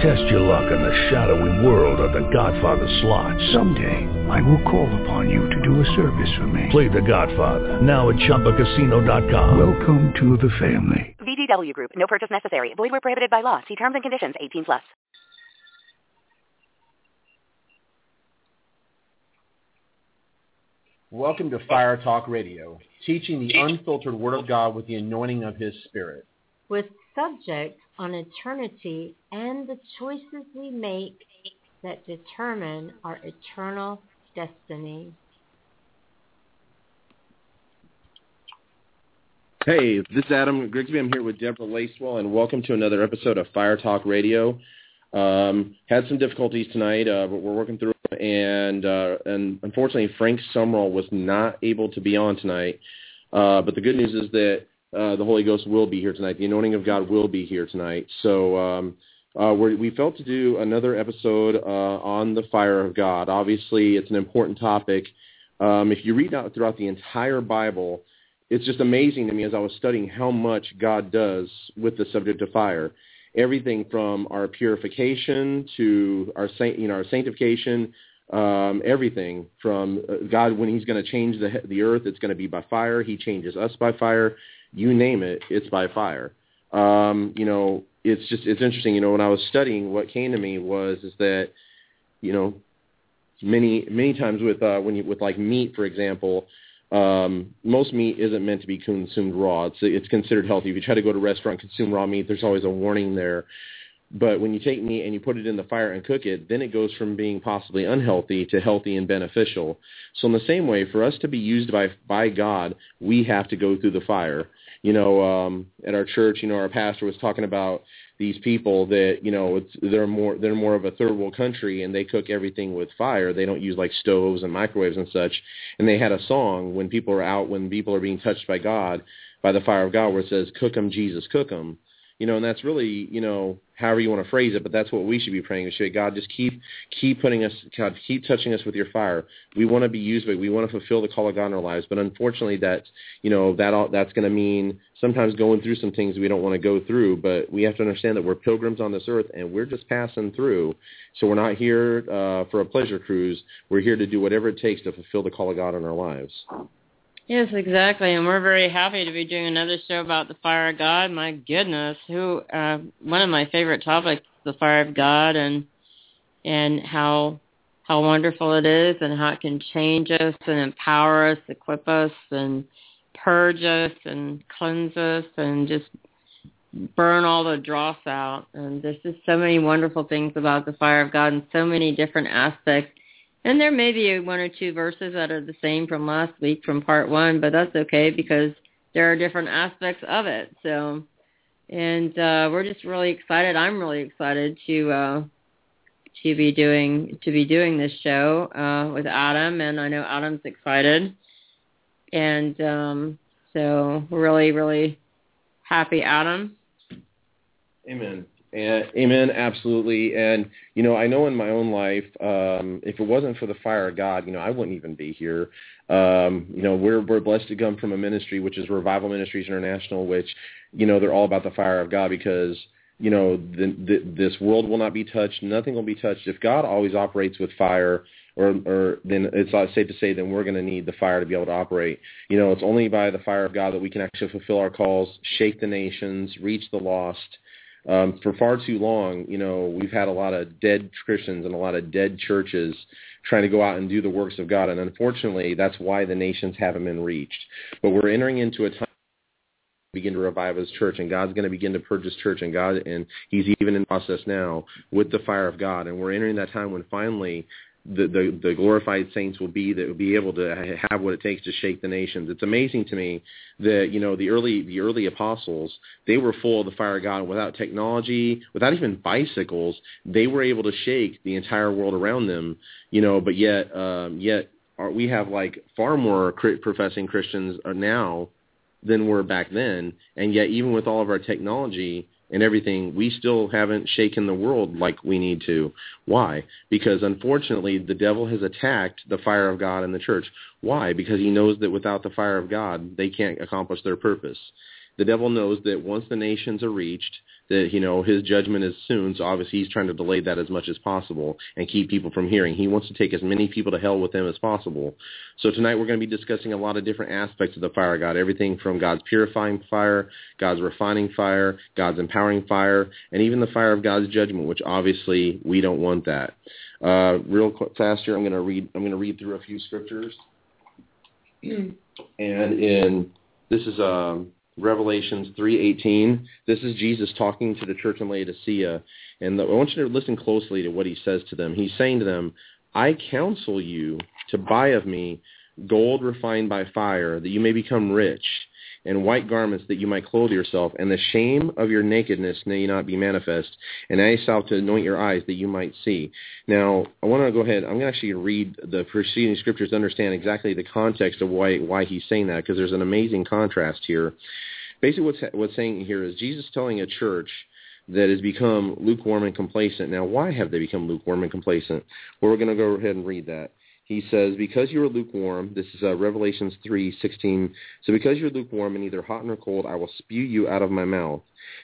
Test your luck in the shadowy world of The Godfather slot. Someday, I will call upon you to do a service for me. Play The Godfather now at ChumbaCasino.com. Welcome to the family. VGW Group. No purchase necessary. Void where prohibited by law. See terms and conditions. 18 plus. Welcome to Fire Talk Radio, teaching the unfiltered Word of God with the anointing of His Spirit. With subject on eternity and the choices we make that determine our eternal destiny. Hey, this is Adam Grigsby. I'm here with Deborah Lacewell, and welcome to another episode of Fire Talk Radio. Um, had some difficulties tonight, uh, but we're working through. And, uh, and unfortunately, Frank Summerall was not able to be on tonight. Uh, but the good news is that uh, the Holy Ghost will be here tonight. The anointing of God will be here tonight. So um, uh, we felt to do another episode uh, on the fire of God. Obviously, it's an important topic. Um, if you read out throughout the entire Bible, it's just amazing to me as I was studying how much God does with the subject of fire. Everything from our purification to our you know our sanctification, um, everything from uh, God when He's going to change the the earth, it's going to be by fire. He changes us by fire. You name it, it's by fire. Um, you know, it's just it's interesting. You know, when I was studying, what came to me was is that you know many many times with uh, when you with like meat, for example, um, most meat isn't meant to be consumed raw. It's it's considered healthy. If you try to go to a restaurant and consume raw meat, there's always a warning there. But when you take meat and you put it in the fire and cook it, then it goes from being possibly unhealthy to healthy and beneficial. So in the same way, for us to be used by by God, we have to go through the fire. You know, um, at our church, you know, our pastor was talking about these people that you know it's they're more they're more of a third world country and they cook everything with fire. They don't use like stoves and microwaves and such. And they had a song when people are out when people are being touched by god by the fire of god where it says cook 'em jesus cook 'em you know, and that's really, you know, however you want to phrase it, but that's what we should be praying. We should, God, just keep, keep putting us, God, keep touching us with your fire. We want to be used by, we want to fulfill the call of God in our lives, but unfortunately, that's, you know, that all, that's going to mean sometimes going through some things we don't want to go through, but we have to understand that we're pilgrims on this earth and we're just passing through. So we're not here uh, for a pleasure cruise. We're here to do whatever it takes to fulfill the call of God in our lives. Yes, exactly, and we're very happy to be doing another show about the fire of God. My goodness, who uh, one of my favorite topics, the fire of God, and and how how wonderful it is, and how it can change us and empower us, equip us, and purge us and cleanse us, and just burn all the dross out. And there's just so many wonderful things about the fire of God, and so many different aspects and there may be one or two verses that are the same from last week from part one, but that's okay because there are different aspects of it. So, and uh, we're just really excited. I'm really excited to uh, to be doing to be doing this show uh, with Adam, and I know Adam's excited. And um, so, we're really, really happy, Adam. Amen. And, amen, absolutely. And you know, I know in my own life, um, if it wasn't for the fire of God, you know, I wouldn't even be here. Um, you know, we're we're blessed to come from a ministry which is Revival Ministries International, which you know they're all about the fire of God because you know the, the, this world will not be touched, nothing will be touched. If God always operates with fire, or, or then it's safe to say then we're going to need the fire to be able to operate. You know, it's only by the fire of God that we can actually fulfill our calls, shake the nations, reach the lost um, for far too long, you know, we've had a lot of dead Christians and a lot of dead churches trying to go out and do the works of God. And unfortunately, that's why the nations haven't been reached. But we're entering into a time begin to revive his church and God's going to begin to purge his church and God and he's even in process now with the fire of God and we're entering that time when finally the, the, the glorified saints will be that will be able to have what it takes to shake the nations. It's amazing to me that you know the early the early apostles they were full of the fire of God without technology, without even bicycles. They were able to shake the entire world around them. You know, but yet um, yet are, we have like far more professing Christians now than were back then, and yet even with all of our technology and everything, we still haven't shaken the world like we need to. Why? Because unfortunately, the devil has attacked the fire of God in the church. Why? Because he knows that without the fire of God, they can't accomplish their purpose. The devil knows that once the nations are reached, that you know his judgment is soon. So obviously he's trying to delay that as much as possible and keep people from hearing. He wants to take as many people to hell with him as possible. So tonight we're going to be discussing a lot of different aspects of the fire of God. Everything from God's purifying fire, God's refining fire, God's empowering fire, and even the fire of God's judgment, which obviously we don't want that. Uh, real fast here, I'm going to read. I'm going to read through a few scriptures. and in this is um, Revelations 3:18. This is Jesus talking to the church in Laodicea, and the, I want you to listen closely to what he says to them. He's saying to them, "I counsel you to buy of me gold refined by fire, that you may become rich, and white garments that you might clothe yourself, and the shame of your nakedness may not be manifest, and salve to anoint your eyes that you might see. Now, I want to go ahead. I'm going to actually read the preceding scriptures to understand exactly the context of why why he's saying that, because there's an amazing contrast here. Basically, what's what's saying here is Jesus telling a church that has become lukewarm and complacent. Now, why have they become lukewarm and complacent? Well, we're going to go ahead and read that he says, because you are lukewarm, this is uh, Revelations 3:16. So because you're lukewarm and neither hot nor cold, I will spew you out of my mouth.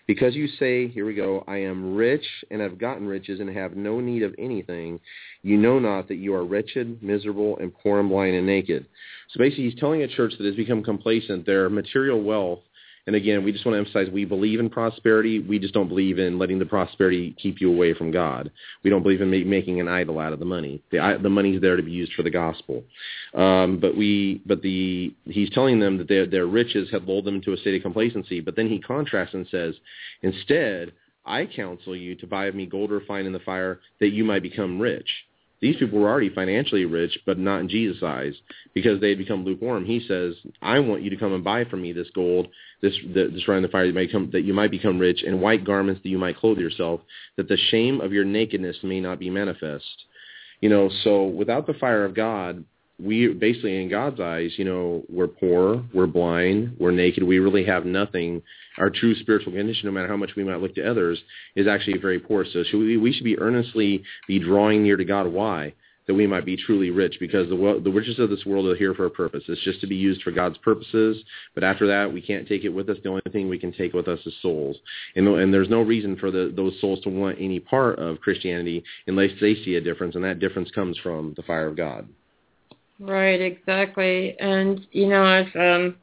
Because you say, here we go, I am rich and have gotten riches and have no need of anything, you know not that you are wretched, miserable, and poor and blind and naked. So basically he's telling a church that has become complacent, their material wealth and again, we just want to emphasize we believe in prosperity. We just don't believe in letting the prosperity keep you away from God. We don't believe in ma- making an idol out of the money. The, the money's there to be used for the gospel. Um, but we, but the he's telling them that their, their riches had lulled them into a state of complacency. But then he contrasts and says, instead, I counsel you to buy of me gold refined in the fire that you might become rich these people were already financially rich, but not in Jesus' eyes because they had become lukewarm. He says, I want you to come and buy from me this gold, this this around the fire that, may come, that you might become rich, and white garments that you might clothe yourself, that the shame of your nakedness may not be manifest. You know, so without the fire of God, we basically in God's eyes, you know, we're poor, we're blind, we're naked, we really have nothing. Our true spiritual condition, no matter how much we might look to others, is actually very poor. So should we, we should be earnestly be drawing near to God. Why? That we might be truly rich, because the the riches of this world are here for a purpose. It's just to be used for God's purposes. But after that, we can't take it with us. The only thing we can take with us is souls, and and there's no reason for the, those souls to want any part of Christianity unless they see a difference, and that difference comes from the fire of God. Right, exactly. And you know, I was um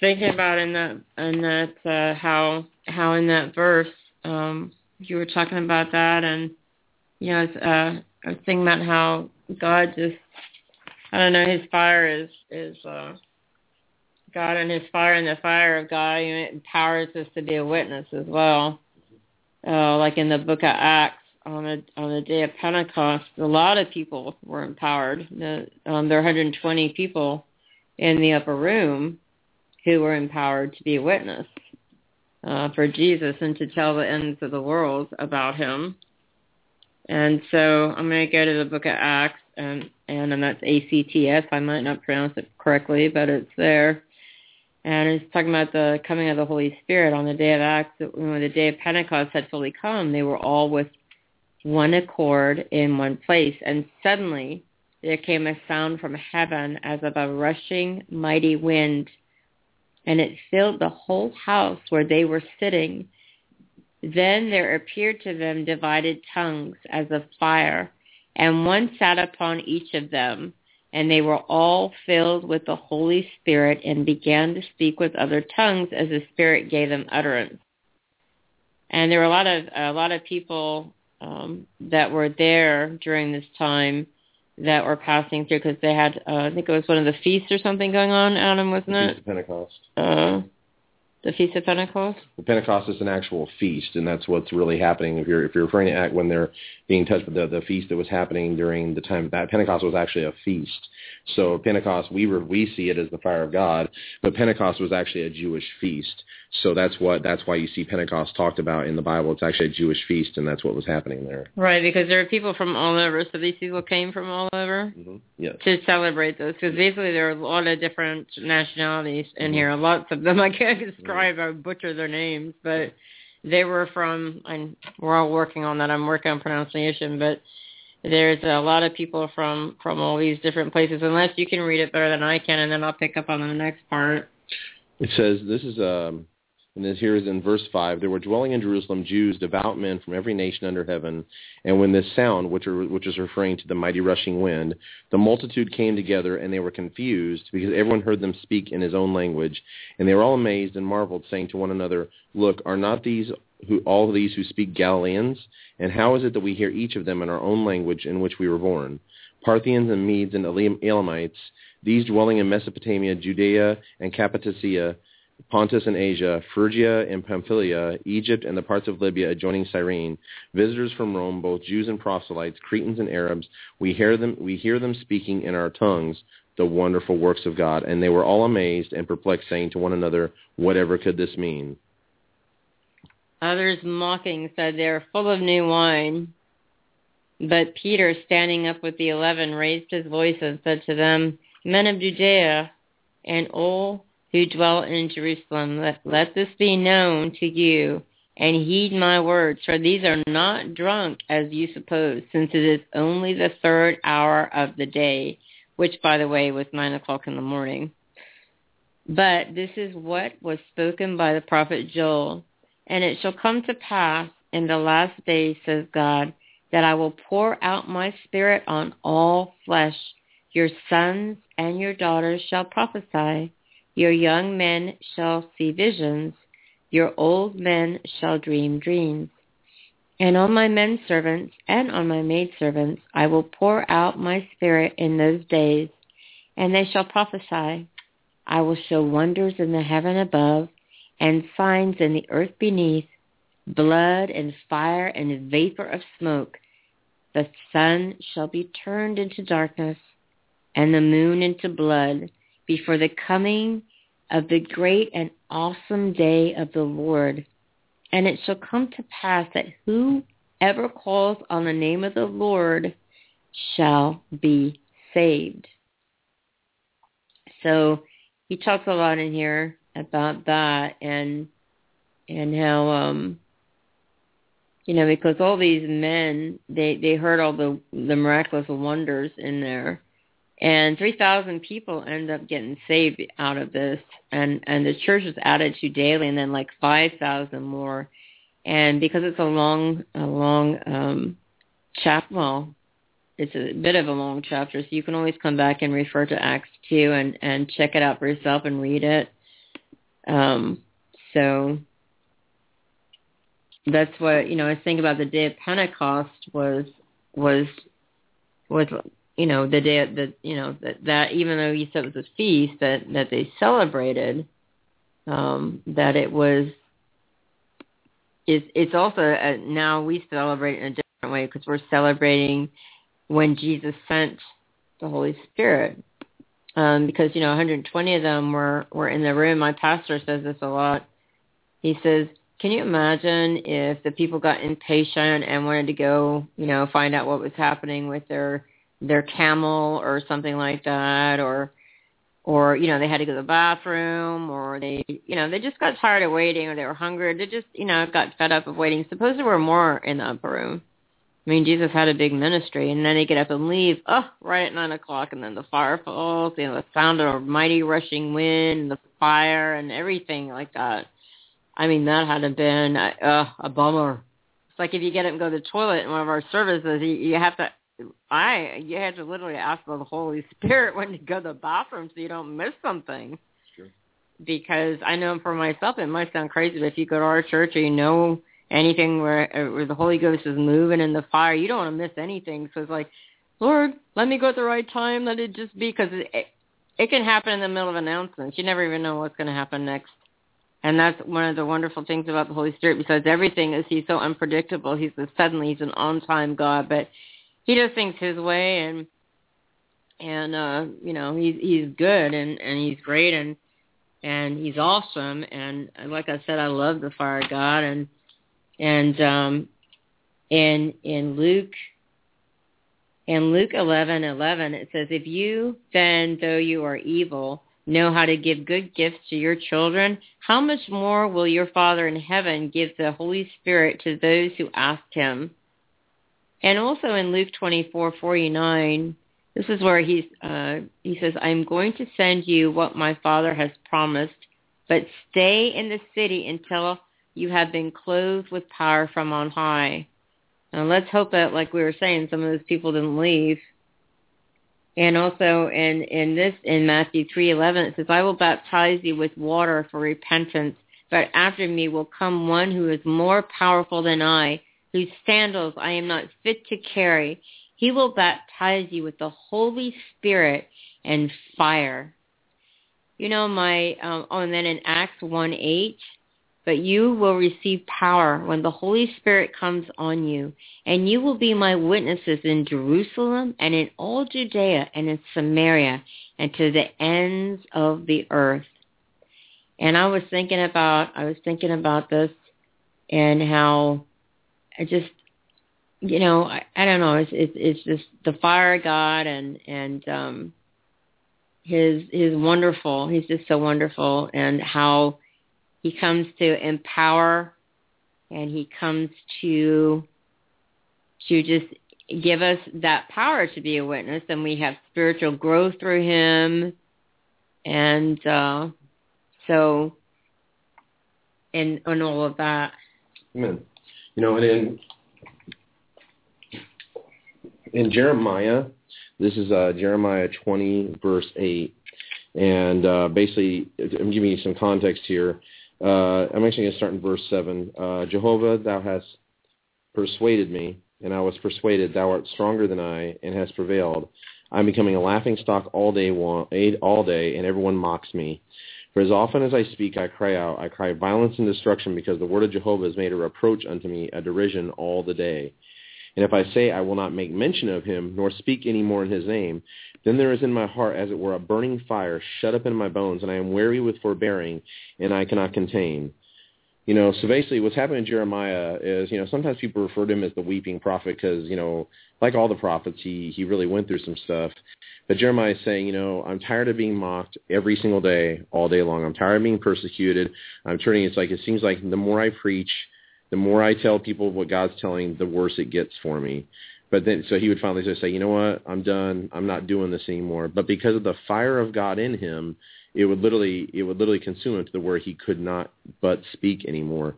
thinking about in that in that uh how how in that verse um you were talking about that and you know, it's, uh I was thinking about how God just I don't know, his fire is is uh God and his fire and the fire of God you know, empowers us to be a witness as well. Uh like in the book of Acts on the on the day of Pentecost, a lot of people were empowered. The, um, there were 120 people in the upper room who were empowered to be a witness uh, for Jesus and to tell the ends of the world about him. And so I'm going to go to the book of Acts, and and, and that's A-C-T-S. I might not pronounce it correctly, but it's there. And it's talking about the coming of the Holy Spirit on the day of Acts. When the day of Pentecost had fully come, they were all with one accord in one place. And suddenly there came a sound from heaven as of a rushing mighty wind, and it filled the whole house where they were sitting. Then there appeared to them divided tongues as of fire, and one sat upon each of them. And they were all filled with the Holy Spirit and began to speak with other tongues as the Spirit gave them utterance. And there were a lot of a lot of people um, that were there during this time that were passing through because they had, uh, I think it was one of the feasts or something going on, Adam, wasn't the it? Feast of Pentecost. Uh, The Feast of Pentecost. The Pentecost is an actual feast, and that's what's really happening. If you're if you're referring to act when they're being touched with the the feast that was happening during the time that Pentecost was actually a feast. So Pentecost, we were we see it as the fire of God, but Pentecost was actually a Jewish feast. So that's what that's why you see Pentecost talked about in the Bible. It's actually a Jewish feast, and that's what was happening there. Right, because there are people from all over. So these people came from all over Mm-hmm. Yes. to celebrate this, Because basically there are a lot of different nationalities in here. Lots of them. I can't describe. I butcher their names, but they were from. And we're all working on that. I'm working on pronunciation, but there's a lot of people from from all these different places. Unless you can read it better than I can, and then I'll pick up on the next part. It says this is um and this here is in verse five. There were dwelling in Jerusalem Jews, devout men from every nation under heaven. And when this sound, which are, which is referring to the mighty rushing wind, the multitude came together, and they were confused because everyone heard them speak in his own language, and they were all amazed and marveled, saying to one another, "Look, are not these who all these who speak Galileans? And how is it that we hear each of them in our own language in which we were born?" Parthians and Medes and Elamites, these dwelling in Mesopotamia, Judea and Cappadocia, Pontus and Asia, Phrygia and Pamphylia, Egypt and the parts of Libya adjoining Cyrene, visitors from Rome, both Jews and proselytes, Cretans and Arabs, we hear them we hear them speaking in our tongues the wonderful works of God. And they were all amazed and perplexed, saying to one another, Whatever could this mean? Others mocking said they are full of new wine. But Peter, standing up with the eleven, raised his voice and said to them, Men of Judea and all who dwell in Jerusalem, let, let this be known to you, and heed my words, for these are not drunk as you suppose, since it is only the third hour of the day, which, by the way, was nine o'clock in the morning. But this is what was spoken by the prophet Joel. And it shall come to pass in the last days, says God, that I will pour out my spirit on all flesh. Your sons and your daughters shall prophesy. Your young men shall see visions. Your old men shall dream dreams. And on my men servants and on my maid servants I will pour out my spirit in those days, and they shall prophesy. I will show wonders in the heaven above and signs in the earth beneath, blood and fire and vapor of smoke. The sun shall be turned into darkness and the moon into blood before the coming of the great and awesome day of the Lord. And it shall come to pass that whoever calls on the name of the Lord shall be saved. So he talks a lot in here about that and and how um you know because all these men they they heard all the the miraculous wonders in there and 3000 people end up getting saved out of this. And and the church is added to daily and then like 5000 more. And because it's a long a long um chap well it's a bit of a long chapter so you can always come back and refer to acts 2 and and check it out for yourself and read it. Um so that's what you know i thinking about the day of pentecost was was was you know the day that you know that that even though you said it was a feast that that they celebrated um that it was it's it's also a, now we celebrate in a different way because we're celebrating when Jesus sent the Holy Spirit. Um because you know 120 of them were were in the room. My pastor says this a lot. He says can you imagine if the people got impatient and wanted to go you know find out what was happening with their their camel or something like that or or you know they had to go to the bathroom or they you know they just got tired of waiting or they were hungry they just you know got fed up of waiting. Suppose there were more in the upper room. I mean jesus had a big ministry and then they get up and leave oh right at nine o'clock and then the fire falls you know the sound of a mighty rushing wind and the fire and everything like that. I mean that had to been uh, a bummer. It's like if you get up and go to the toilet in one of our services you, you have to I you had to literally ask for the Holy Spirit when you go to the bathroom so you don't miss something. Sure. Because I know for myself it might sound crazy, but if you go to our church or you know anything where where the Holy Ghost is moving in the fire, you don't want to miss anything. So it's like, Lord, let me go at the right time. Let it just be because it, it it can happen in the middle of announcements. You never even know what's going to happen next. And that's one of the wonderful things about the Holy Spirit. Besides everything, is he's so unpredictable. He's a, suddenly he's an on-time God, but he does things his way, and and uh, you know he's he's good and and he's great and and he's awesome. And like I said, I love the fire God. And and um, in in Luke in Luke eleven eleven it says, if you then, though you are evil, know how to give good gifts to your children, how much more will your Father in heaven give the Holy Spirit to those who ask him? And also in Luke 24:49, this is where he's uh, he says, "I'm going to send you what my Father has promised, but stay in the city until you have been clothed with power from on high." And let's hope that, like we were saying, some of those people didn't leave and also in, in this, in Matthew 3.11, it says, I will baptize you with water for repentance, but after me will come one who is more powerful than I, whose sandals I am not fit to carry. He will baptize you with the Holy Spirit and fire. You know, my, um, oh, and then in Acts 1.8, but you will receive power when the Holy Spirit comes on you, and you will be my witnesses in Jerusalem and in all Judea and in Samaria and to the ends of the earth. And I was thinking about I was thinking about this and how I just you know I, I don't know it's it's it's just the fire of God and and um his his wonderful he's just so wonderful and how he comes to empower and he comes to to just give us that power to be a witness. And we have spiritual growth through him. And uh so and and all of that. Amen you know and in in jeremiah this is uh jeremiah 20 verse 8 and uh basically i'm giving you some context here uh, I'm actually going to start in verse 7. Uh, Jehovah, thou hast persuaded me, and I was persuaded. Thou art stronger than I, and hast prevailed. I'm becoming a laughing stock all day, all day, and everyone mocks me. For as often as I speak, I cry out. I cry violence and destruction, because the word of Jehovah is made a reproach unto me, a derision all the day. And if I say I will not make mention of him, nor speak any more in his name, then there is in my heart, as it were, a burning fire shut up in my bones, and I am weary with forbearing, and I cannot contain. You know, so basically what's happening in Jeremiah is, you know, sometimes people refer to him as the weeping prophet because, you know, like all the prophets, he, he really went through some stuff. But Jeremiah is saying, you know, I'm tired of being mocked every single day, all day long. I'm tired of being persecuted. I'm turning, it's like, it seems like the more I preach, the more I tell people what God's telling, the worse it gets for me. But then, so he would finally say, you know what, I'm done. I'm not doing this anymore. But because of the fire of God in him, it would literally, it would literally consume him to the where he could not but speak anymore.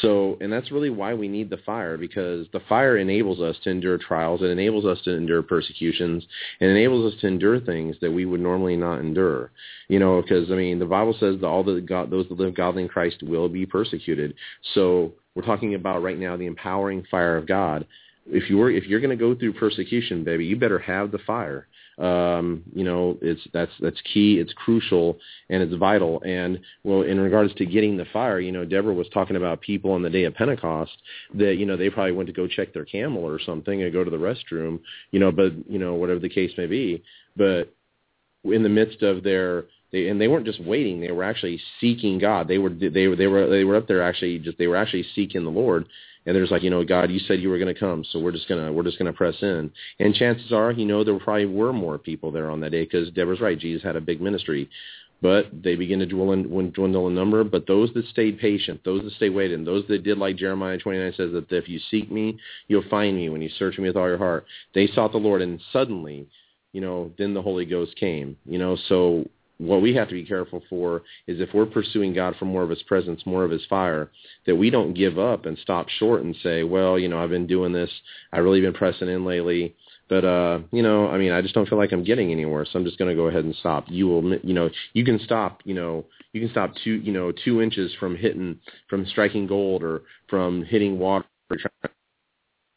So, and that's really why we need the fire because the fire enables us to endure trials. It enables us to endure persecutions and enables us to endure things that we would normally not endure. You know, because I mean, the Bible says that all the God, those that live godly in Christ will be persecuted. So we're talking about right now the empowering fire of God if you're if you're going to go through persecution, baby, you better have the fire. Um, you know, it's that's that's key. It's crucial and it's vital. And well, in regards to getting the fire, you know, Deborah was talking about people on the day of Pentecost that you know they probably went to go check their camel or something and go to the restroom. You know, but you know whatever the case may be, but in the midst of their they, and they weren't just waiting; they were actually seeking God. They were they were they were they were up there actually just they were actually seeking the Lord and there's like, you know, God, you said you were going to come, so we're just gonna we're just gonna press in. And chances are, you know, there probably were more people there on that day because Deborah's right. Jesus had a big ministry, but they begin to dwindle in, dwindle in number. But those that stayed patient, those that stayed waiting, those that did like Jeremiah 29 says that if you seek me, you'll find me when you search me with all your heart. They sought the Lord, and suddenly, you know, then the Holy Ghost came. You know, so what we have to be careful for is if we're pursuing God for more of his presence, more of his fire, that we don't give up and stop short and say, well, you know, I've been doing this. I've really been pressing in lately. But, uh, you know, I mean, I just don't feel like I'm getting anywhere. So I'm just going to go ahead and stop. You will, you know, you can stop, you know, you can stop two, you know, two inches from hitting, from striking gold or from hitting water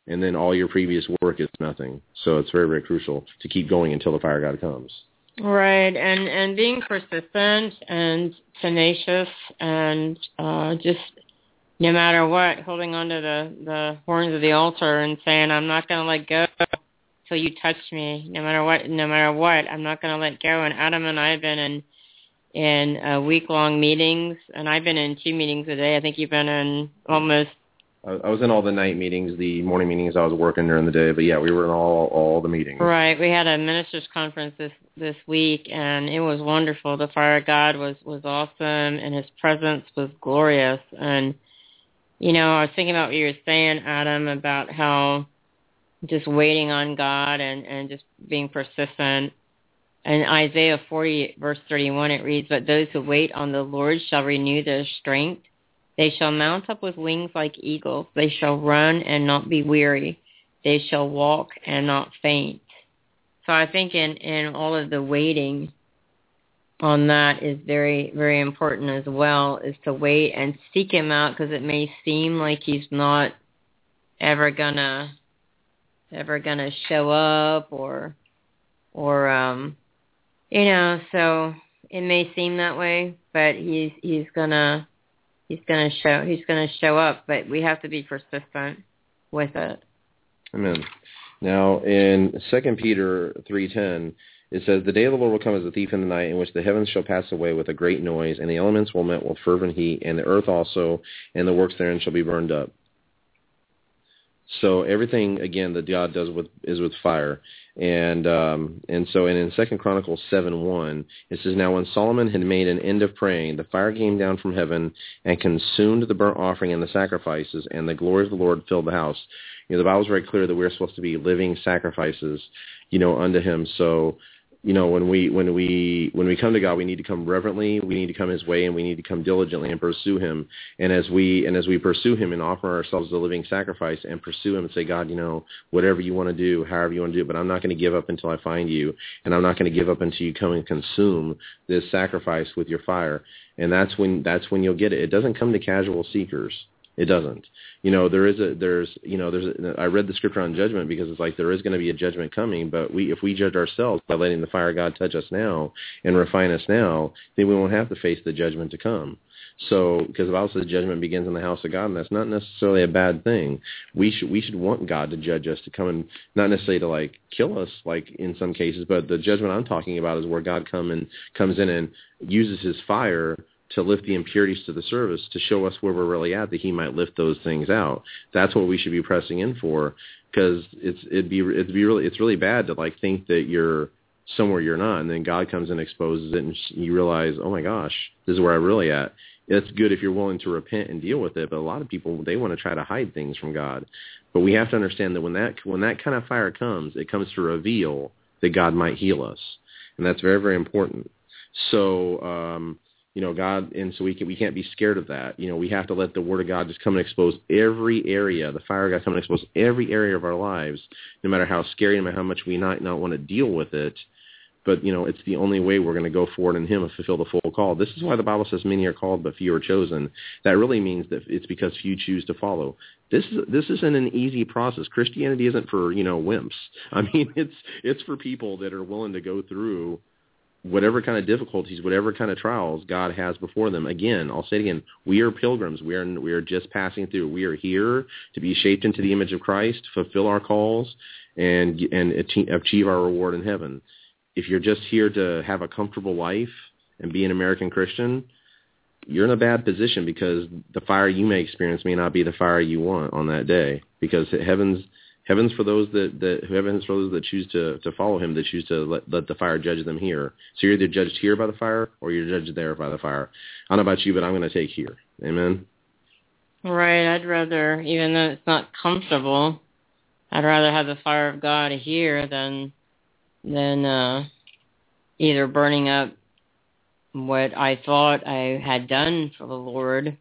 and then all your previous work is nothing. So it's very, very crucial to keep going until the fire God comes. Right, and and being persistent and tenacious and uh just no matter what, holding on to the the horns of the altar and saying, "I'm not going to let go till you touch me." No matter what, no matter what, I'm not going to let go. And Adam and I have been in in uh, week long meetings, and I've been in two meetings a day. I think you've been in almost I, was in all the night meetings, the morning meetings. I was working during the day, but yeah, we were in all all the meetings. Right. We had a ministers conference this this week, and it was wonderful. The fire of God was was awesome, and His presence was glorious. And you know, I was thinking about what you were saying, Adam, about how just waiting on God and and just being persistent. And Isaiah 40 verse 31 it reads, "But those who wait on the Lord shall renew their strength." They shall mount up with wings like eagles. They shall run and not be weary. They shall walk and not faint. So I think in, in all of the waiting on that is very, very important as well, is to wait and seek him out because it may seem like he's not ever gonna, ever gonna show up or, or, um, you know, so it may seem that way, but he's, he's gonna, he's going to show he's going to show up, but we have to be persistent with it. Amen. Now in Second Peter three ten, it says, "The day of the Lord will come as a thief in the night, in which the heavens shall pass away with a great noise, and the elements will melt with fervent heat, and the earth also, and the works therein shall be burned up." So everything again that God does with is with fire, and um, and so and in Second Chronicles seven one it says now when Solomon had made an end of praying, the fire came down from heaven and consumed the burnt offering and the sacrifices, and the glory of the Lord filled the house. You know the Bible is very clear that we're supposed to be living sacrifices, you know, unto Him. So you know when we when we when we come to God we need to come reverently we need to come his way and we need to come diligently and pursue him. And as we and as we pursue him and offer ourselves a living sacrifice and pursue him and say God you know whatever you want to do however you want to do it but I'm not going to give up until I find you and I'm not going to give up until you come and consume this sacrifice with your fire. And that's when that's when you'll get it. It doesn't come to casual seekers it doesn't. You know, there is a there's you know there's a, I read the scripture on judgment because it's like there is going to be a judgment coming, but we if we judge ourselves by letting the fire of God touch us now and refine us now, then we won't have to face the judgment to come. So, because the Bible says judgment begins in the house of God, and that's not necessarily a bad thing. We should we should want God to judge us to come and not necessarily to like kill us, like in some cases, but the judgment I'm talking about is where God come and comes in and uses His fire to lift the impurities to the service to show us where we're really at that he might lift those things out. That's what we should be pressing in for because it's it'd be it'd be really it's really bad to like think that you're somewhere you're not and then god comes and exposes it and you realize oh my gosh this is where i'm really at. It's good if you're willing to repent and deal with it but a lot of people they want to try to hide things from god. But we have to understand that when that when that kind of fire comes it comes to reveal that god might heal us and that's very very important. So um you know god and so we can we can't be scared of that. You know we have to let the word of god just come and expose every area the fire of god come and expose every area of our lives no matter how scary no matter how much we might not want to deal with it. But you know it's the only way we're going to go forward in him and fulfill the full call. This is why the bible says many are called but few are chosen. That really means that it's because few choose to follow. This is this isn't an easy process. Christianity isn't for you know wimps. I mean it's it's for people that are willing to go through whatever kind of difficulties, whatever kind of trials God has before them. Again, I'll say it again, we are pilgrims. We are we are just passing through. We are here to be shaped into the image of Christ, fulfill our calls, and and achieve our reward in heaven. If you're just here to have a comfortable life and be an American Christian, you're in a bad position because the fire you may experience may not be the fire you want on that day because heaven's Heavens for those that, that heavens for those that choose to, to follow him, that choose to let, let the fire judge them here. So you're either judged here by the fire or you're judged there by the fire. I don't know about you, but I'm going to take here. Amen. Right. I'd rather, even though it's not comfortable, I'd rather have the fire of God here than than uh, either burning up what I thought I had done for the Lord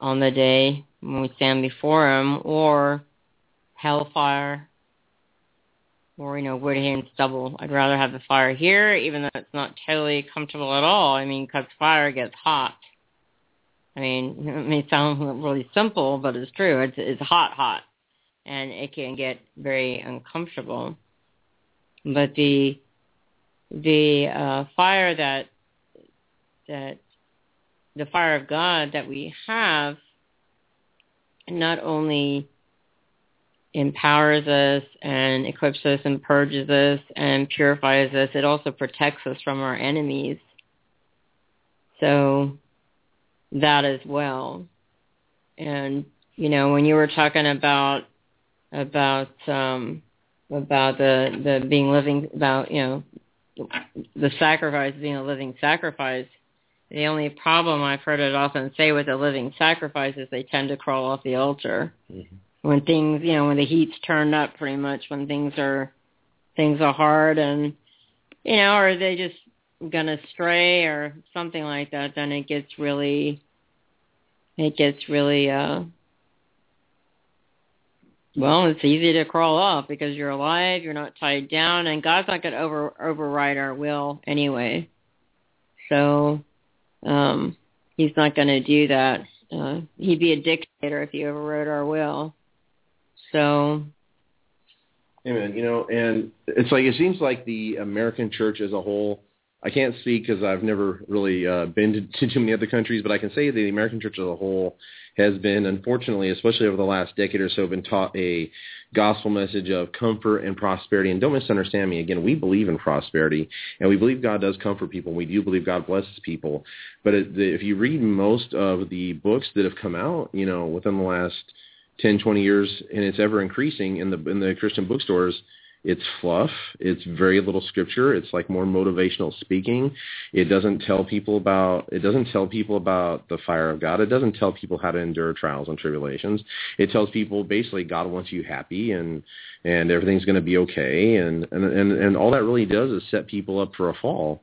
on the day when we stand before Him, or hellfire or, you know, wood, hay, stubble. I'd rather have the fire here, even though it's not totally comfortable at all. I mean, because fire gets hot. I mean, it may sound really simple, but it's true. It's, it's hot, hot. And it can get very uncomfortable. But the the uh, fire that that the fire of God that we have not only empowers us and equips us and purges us and purifies us, it also protects us from our enemies. So that as well. And you know, when you were talking about about um about the the being living about you know the sacrifice being a living sacrifice the only problem I've heard it often say with a living sacrifice is they tend to crawl off the altar mm-hmm. When things you know when the heat's turned up pretty much when things are things are hard and you know or they just gonna stray or something like that then it gets really it gets really uh well, it's easy to crawl off because you're alive, you're not tied down, and God's not to over override our will anyway. So, um, He's not to do that. Uh, he'd be a dictator if he overrode our will. So. Amen. You know, and it's like it seems like the American church as a whole. I can't speak because I've never really uh, been to, to too many other countries, but I can say that the American church as a whole has been, unfortunately, especially over the last decade or so, been taught a gospel message of comfort and prosperity. And don't misunderstand me. Again, we believe in prosperity, and we believe God does comfort people. And We do believe God blesses people. But if you read most of the books that have come out, you know, within the last 10, 20 years, and it's ever increasing in the in the Christian bookstores, it's fluff. It's very little scripture. It's like more motivational speaking. It doesn't tell people about it doesn't tell people about the fire of God. It doesn't tell people how to endure trials and tribulations. It tells people basically God wants you happy and and everything's going to be okay and and and and all that really does is set people up for a fall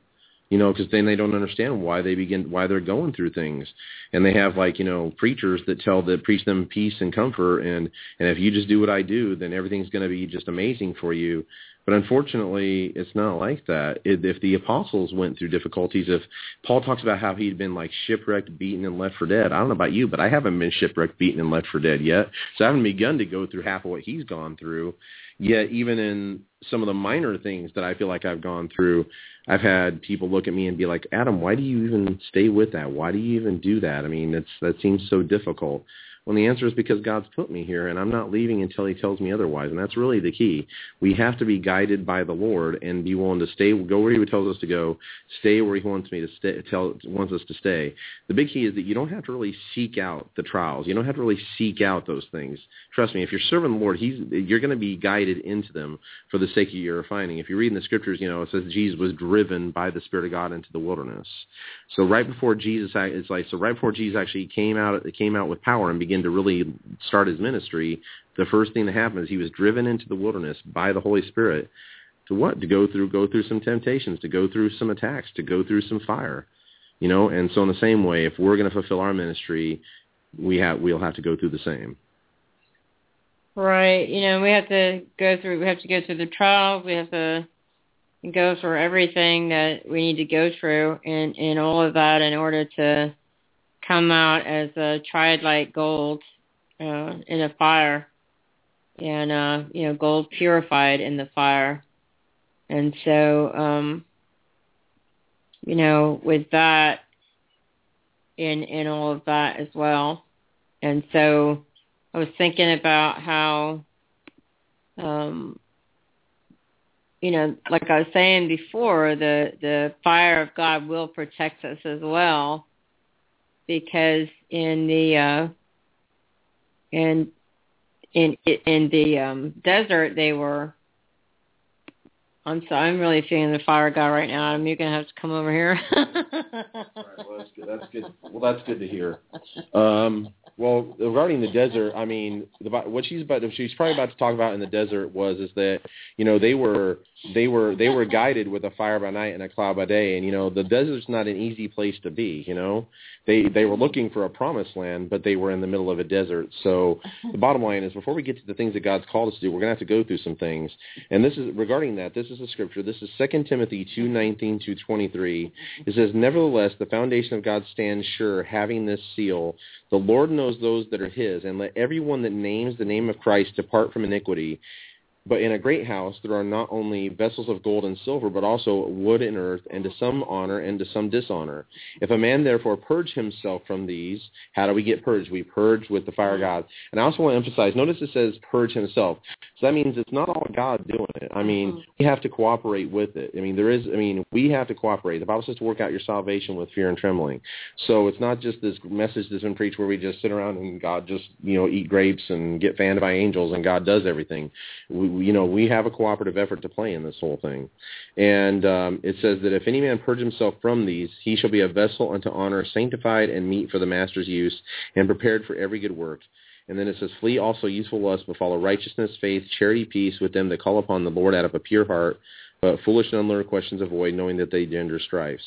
you know, because then they don't understand why they begin, why they're going through things, and they have like you know preachers that tell that preach them peace and comfort, and and if you just do what I do, then everything's going to be just amazing for you. But unfortunately, it's not like that. It, if the apostles went through difficulties, if Paul talks about how he'd been like shipwrecked, beaten, and left for dead, I don't know about you, but I haven't been shipwrecked, beaten, and left for dead yet. So I haven't begun to go through half of what he's gone through. Yet even in some of the minor things that I feel like I've gone through, I've had people look at me and be like, Adam, why do you even stay with that? Why do you even do that? I mean, it's that seems so difficult. Well, the answer is because God's put me here, and I'm not leaving until He tells me otherwise. And that's really the key. We have to be guided by the Lord and be willing to stay, go where He tells us to go, stay where He wants me to stay, tell, wants us to stay. The big key is that you don't have to really seek out the trials. You don't have to really seek out those things. Trust me, if you're serving the Lord, He's you're going to be guided into them for the sake of your refining. If you read in the Scriptures, you know it says Jesus was driven by the Spirit of God into the wilderness. So right before Jesus, it's like so right before Jesus actually came out, came out with power and began to really start his ministry, the first thing that happened is he was driven into the wilderness by the Holy Spirit to what? To go through go through some temptations, to go through some attacks, to go through some fire. You know, and so in the same way, if we're going to fulfill our ministry, we have we'll have to go through the same. Right. You know, we have to go through we have to go through the trials, we have to go through everything that we need to go through and in all of that in order to come out as a tried like gold uh, in a fire, and uh, you know gold purified in the fire, and so um, you know with that in in all of that as well, and so I was thinking about how. Um, you know, like I was saying before, the the fire of God will protect us as well because in the uh, in in in the um, desert they were. I'm sorry, I'm really feeling the fire God, right now. Adam, you're gonna have to come over here. Well, that's good. That's good. Well, that's good to hear. Um, well, regarding the desert, I mean, the, what she's about, she's probably about to talk about in the desert was is that you know they were they were they were guided with a fire by night and a cloud by day, and you know the desert's not an easy place to be. You know, they they were looking for a promised land, but they were in the middle of a desert. So the bottom line is, before we get to the things that God's called us to do, we're gonna have to go through some things. And this is regarding that. This is a scripture. This is Second Timothy two nineteen to twenty three. It says, "Nevertheless, the foundation of God stands sure, having this seal: The Lord knows those that are His, and let everyone that names the name of Christ depart from iniquity." But in a great house there are not only vessels of gold and silver, but also wood and earth, and to some honor and to some dishonor. If a man therefore purge himself from these, how do we get purged? We purge with the fire of God. And I also want to emphasize, notice it says purge himself. So that means it's not all God doing it. I mean, mm-hmm. we have to cooperate with it. I mean, there is, I mean, we have to cooperate. The Bible says to work out your salvation with fear and trembling. So it's not just this message that's been preached where we just sit around and God just, you know, eat grapes and get fanned by angels and God does everything. We, you know, we have a cooperative effort to play in this whole thing. And um, it says that if any man purge himself from these, he shall be a vessel unto honor, sanctified and meet for the master's use, and prepared for every good work. And then it says, flee also useful lust, but follow righteousness, faith, charity, peace with them that call upon the Lord out of a pure heart, but foolish and unlearned questions avoid, knowing that they gender strifes.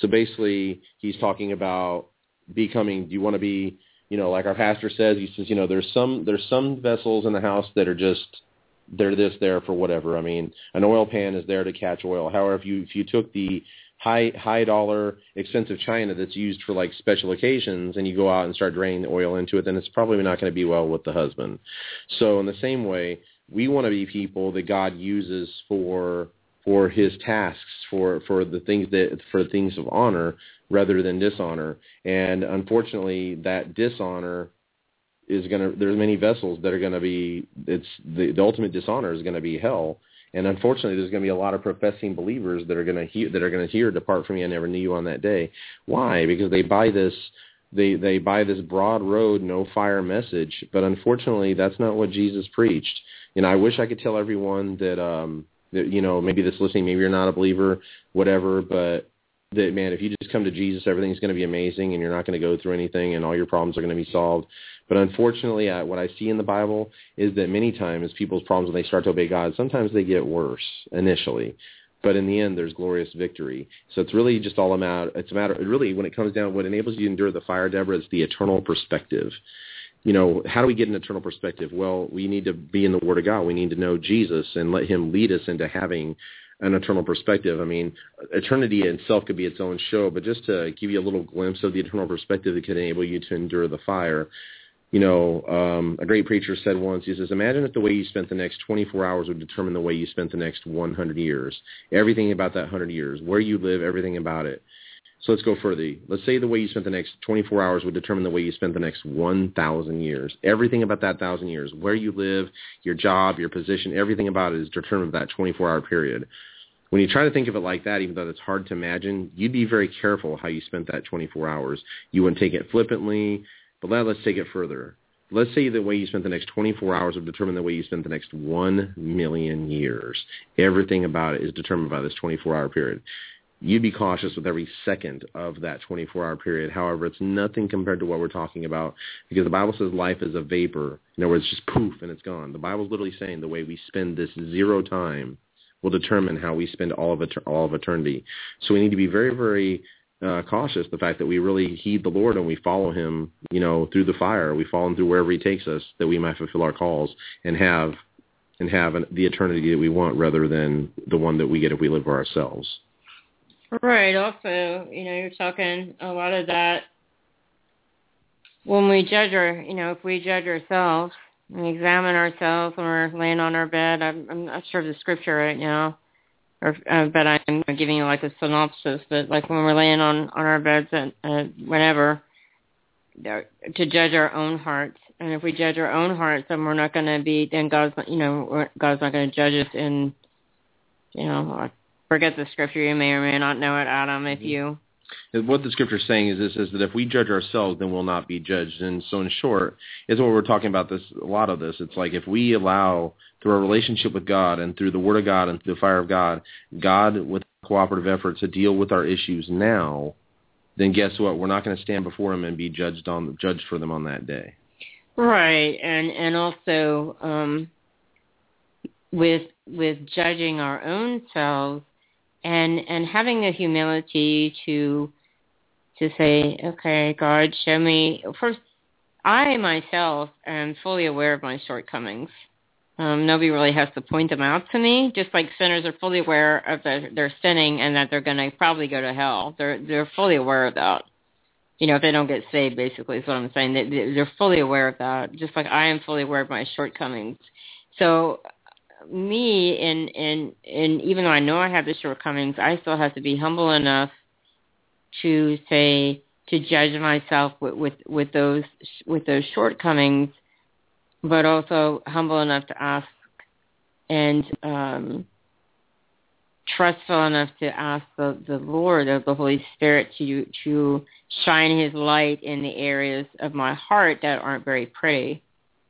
So basically, he's talking about becoming, do you want to be, you know, like our pastor says, he says, you know, there's some, there's some vessels in the house that are just they're this there for whatever. I mean, an oil pan is there to catch oil. However, if you if you took the high high dollar expensive china that's used for like special occasions and you go out and start draining the oil into it, then it's probably not going to be well with the husband. So in the same way, we want to be people that God uses for for his tasks for for the things that for things of honor rather than dishonor. And unfortunately, that dishonor is going to there's many vessels that are going to be it's the, the ultimate dishonor is going to be hell. And unfortunately there's going to be a lot of professing believers that are going to hear that are going to hear depart from me I never knew you on that day. Why? Because they buy this they they buy this broad road no fire message. But unfortunately that's not what Jesus preached. You know I wish I could tell everyone that um that you know maybe this listening maybe you're not a believer whatever but that man if you just come to Jesus everything's going to be amazing and you're not going to go through anything and all your problems are going to be solved but unfortunately, I, what I see in the Bible is that many times people's problems when they start to obey God, sometimes they get worse initially. But in the end, there's glorious victory. So it's really just all about, it's a matter, really, when it comes down, what enables you to endure the fire, Deborah, is the eternal perspective. You know, how do we get an eternal perspective? Well, we need to be in the Word of God. We need to know Jesus and let him lead us into having an eternal perspective. I mean, eternity itself could be its own show, but just to give you a little glimpse of the eternal perspective that could enable you to endure the fire, you know, um, a great preacher said once, he says, imagine if the way you spent the next 24 hours would determine the way you spent the next 100 years. Everything about that 100 years, where you live, everything about it. So let's go further. Let's say the way you spent the next 24 hours would determine the way you spent the next 1,000 years. Everything about that 1,000 years, where you live, your job, your position, everything about it is determined by that 24-hour period. When you try to think of it like that, even though it's hard to imagine, you'd be very careful how you spent that 24 hours. You wouldn't take it flippantly. But let's take it further. Let's say the way you spent the next 24 hours would determine the way you spend the next 1 million years. Everything about it is determined by this 24-hour period. You'd be cautious with every second of that 24-hour period. However, it's nothing compared to what we're talking about because the Bible says life is a vapor. In other words, just poof and it's gone. The Bible's literally saying the way we spend this zero time will determine how we spend all of, et- all of eternity. So we need to be very, very uh, cautious the fact that we really heed the Lord and we follow him, you know, through the fire. We follow him through wherever he takes us that we might fulfill our calls and have and have an, the eternity that we want rather than the one that we get if we live for ourselves. Right. Also, you know, you're talking a lot of that when we judge our, you know, if we judge ourselves, we examine ourselves when we're laying on our bed. I'm, I'm not sure of the scripture right now or uh, but I'm giving you like a synopsis. But like when we're laying on on our beds and uh, whenever, to judge our own hearts, and if we judge our own hearts, then we're not going to be. Then God's not, you know God's not going to judge us in, you know, forget the scripture. You may or may not know it, Adam. If you what the scripture is saying is this is that if we judge ourselves then we'll not be judged and so in short is what we're talking about this a lot of this it's like if we allow through our relationship with god and through the word of god and through the fire of god god with cooperative effort to deal with our issues now then guess what we're not going to stand before him and be judged on judged for them on that day right and and also um with with judging our own selves and and having the humility to to say, okay, God, show me. First, I myself am fully aware of my shortcomings. Um, nobody really has to point them out to me. Just like sinners are fully aware of their, their sinning and that they're going to probably go to hell. They're they're fully aware of that. You know, if they don't get saved, basically is what I'm saying. They, they're fully aware of that. Just like I am fully aware of my shortcomings. So me and and and even though I know I have the shortcomings, I still have to be humble enough to say to judge myself with with, with those with those shortcomings, but also humble enough to ask and um, trustful enough to ask the, the Lord of the Holy Spirit to to shine His light in the areas of my heart that aren't very pretty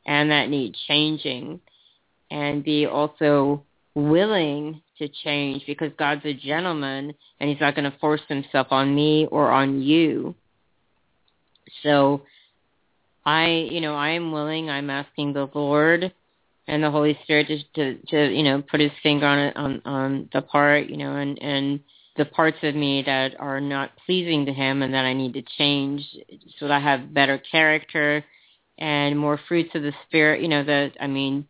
and that need changing, and be also willing to change because God's a gentleman and He's not going to force Himself on me or on you. So I, you know, I am willing. I'm asking the Lord and the Holy Spirit to, to, to you know, put His finger on it, on, on the part, you know, and, and the parts of me that are not pleasing to Him and that I need to change so that I have better character and more fruits of the Spirit, you know, that, I mean,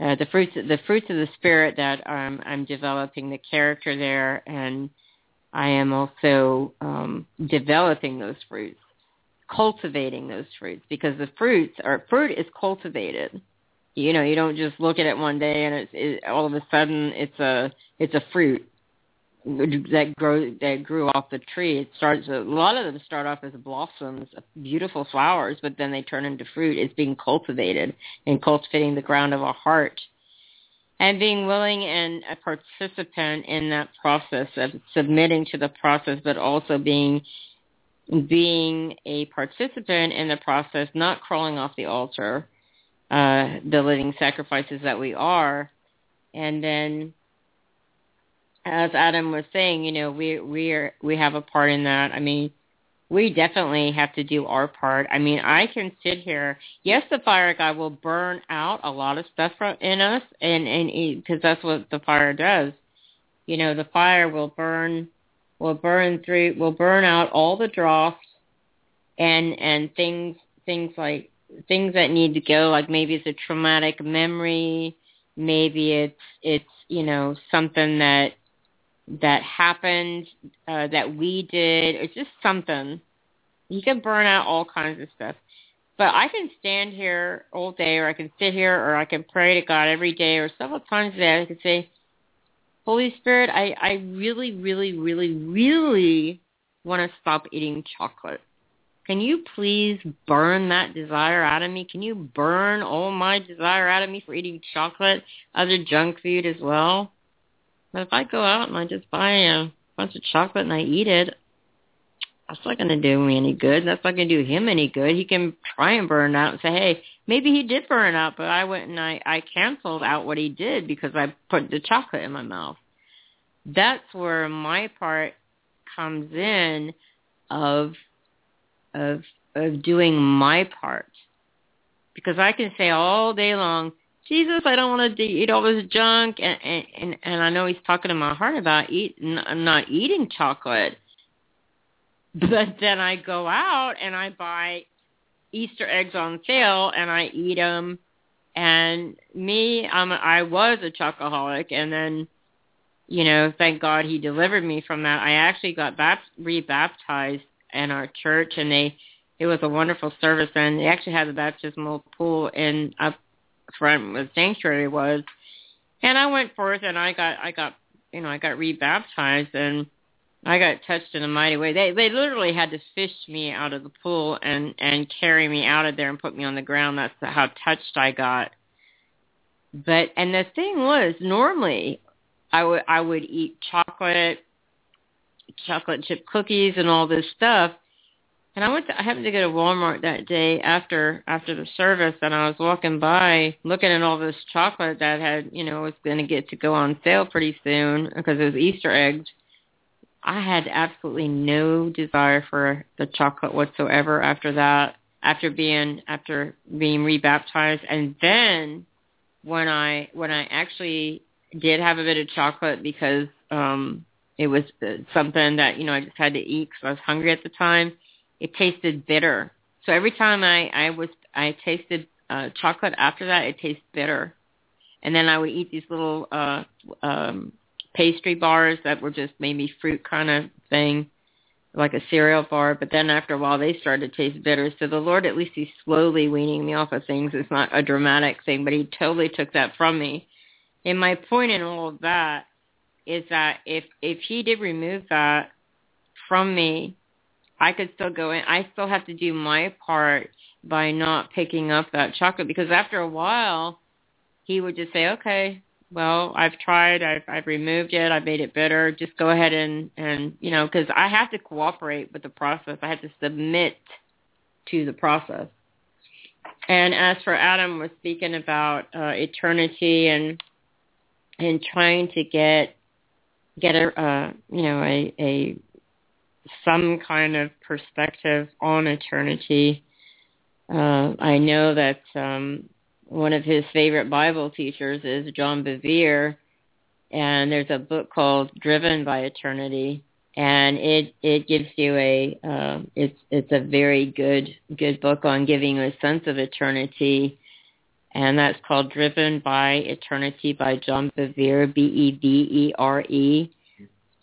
uh, the fruits, the fruits of the Spirit that um, I'm developing the character there and I am also um, developing those fruits cultivating those fruits because the fruits are fruit is cultivated. You know, you don't just look at it one day and it's it, all of a sudden it's a it's a fruit that grow that grew off the tree. It starts a lot of them start off as blossoms, beautiful flowers, but then they turn into fruit. It's being cultivated and cultivating the ground of our heart. And being willing and a participant in that process of submitting to the process, but also being being a participant in the process, not crawling off the altar, uh, the living sacrifices that we are. And then, as Adam was saying, you know, we we are we have a part in that. I mean, we definitely have to do our part. I mean, I can sit here. Yes, the fire God will burn out a lot of stuff in us, and and because that's what the fire does. You know, the fire will burn will burn through will burn out all the dross and and things things like things that need to go like maybe it's a traumatic memory maybe it's it's you know something that that happened uh that we did it's just something you can burn out all kinds of stuff but i can stand here all day or i can sit here or i can pray to god every day or several times a day i can say Holy Spirit, I, I really, really, really, really want to stop eating chocolate. Can you please burn that desire out of me? Can you burn all my desire out of me for eating chocolate, other junk food as well? But if I go out and I just buy a bunch of chocolate and I eat it, that's not going to do me any good. That's not going to do him any good. He can try and burn out and say, hey, maybe he did burn out, but I went and I, I canceled out what he did because I put the chocolate in my mouth. That's where my part comes in of of of doing my part. Because I can say all day long, Jesus, I don't want to eat all this junk, and and and I know He's talking to my heart about eat not eating chocolate, but then I go out and I buy Easter eggs on sale and I eat them. And me, um, I was a chocoholic, and then, you know, thank God he delivered me from that. I actually got bapt- rebaptized in our church, and they, it was a wonderful service, and they actually had the baptismal pool in up where the sanctuary was. And I went forth, and I got, I got, you know, I got rebaptized, and I got touched in a mighty way. They they literally had to fish me out of the pool and and carry me out of there and put me on the ground. That's how touched I got. But and the thing was, normally I would I would eat chocolate, chocolate chip cookies and all this stuff. And I went to I happened to go to Walmart that day after after the service and I was walking by looking at all this chocolate that had, you know, was going to get to go on sale pretty soon because it was Easter eggs I had absolutely no desire for the chocolate whatsoever after that, after being after being rebaptized, and then when I when I actually did have a bit of chocolate because um it was something that you know I just had to eat because I was hungry at the time. It tasted bitter. So every time I I was I tasted uh chocolate after that, it tastes bitter. And then I would eat these little uh um pastry bars that were just maybe fruit kind of thing, like a cereal bar. But then after a while, they started to taste bitter. So the Lord, at least He's slowly weaning me off of things. It's not a dramatic thing, but He totally took that from me. and my point in all of that is that if if he did remove that from me, I could still go in. I still have to do my part by not picking up that chocolate because after a while, he would just say, "Okay, well, I've tried. I've I've removed it. I've made it bitter. Just go ahead and and you know, because I have to cooperate with the process. I have to submit to the process." And as for Adam was speaking about uh, eternity and and trying to get get a uh, you know a a some kind of perspective on eternity. Uh, I know that um, one of his favorite Bible teachers is John Bevere, and there's a book called Driven by Eternity, and it it gives you a uh, it's it's a very good good book on giving you a sense of eternity, and that's called Driven by Eternity by John Bevere, B E V E R E.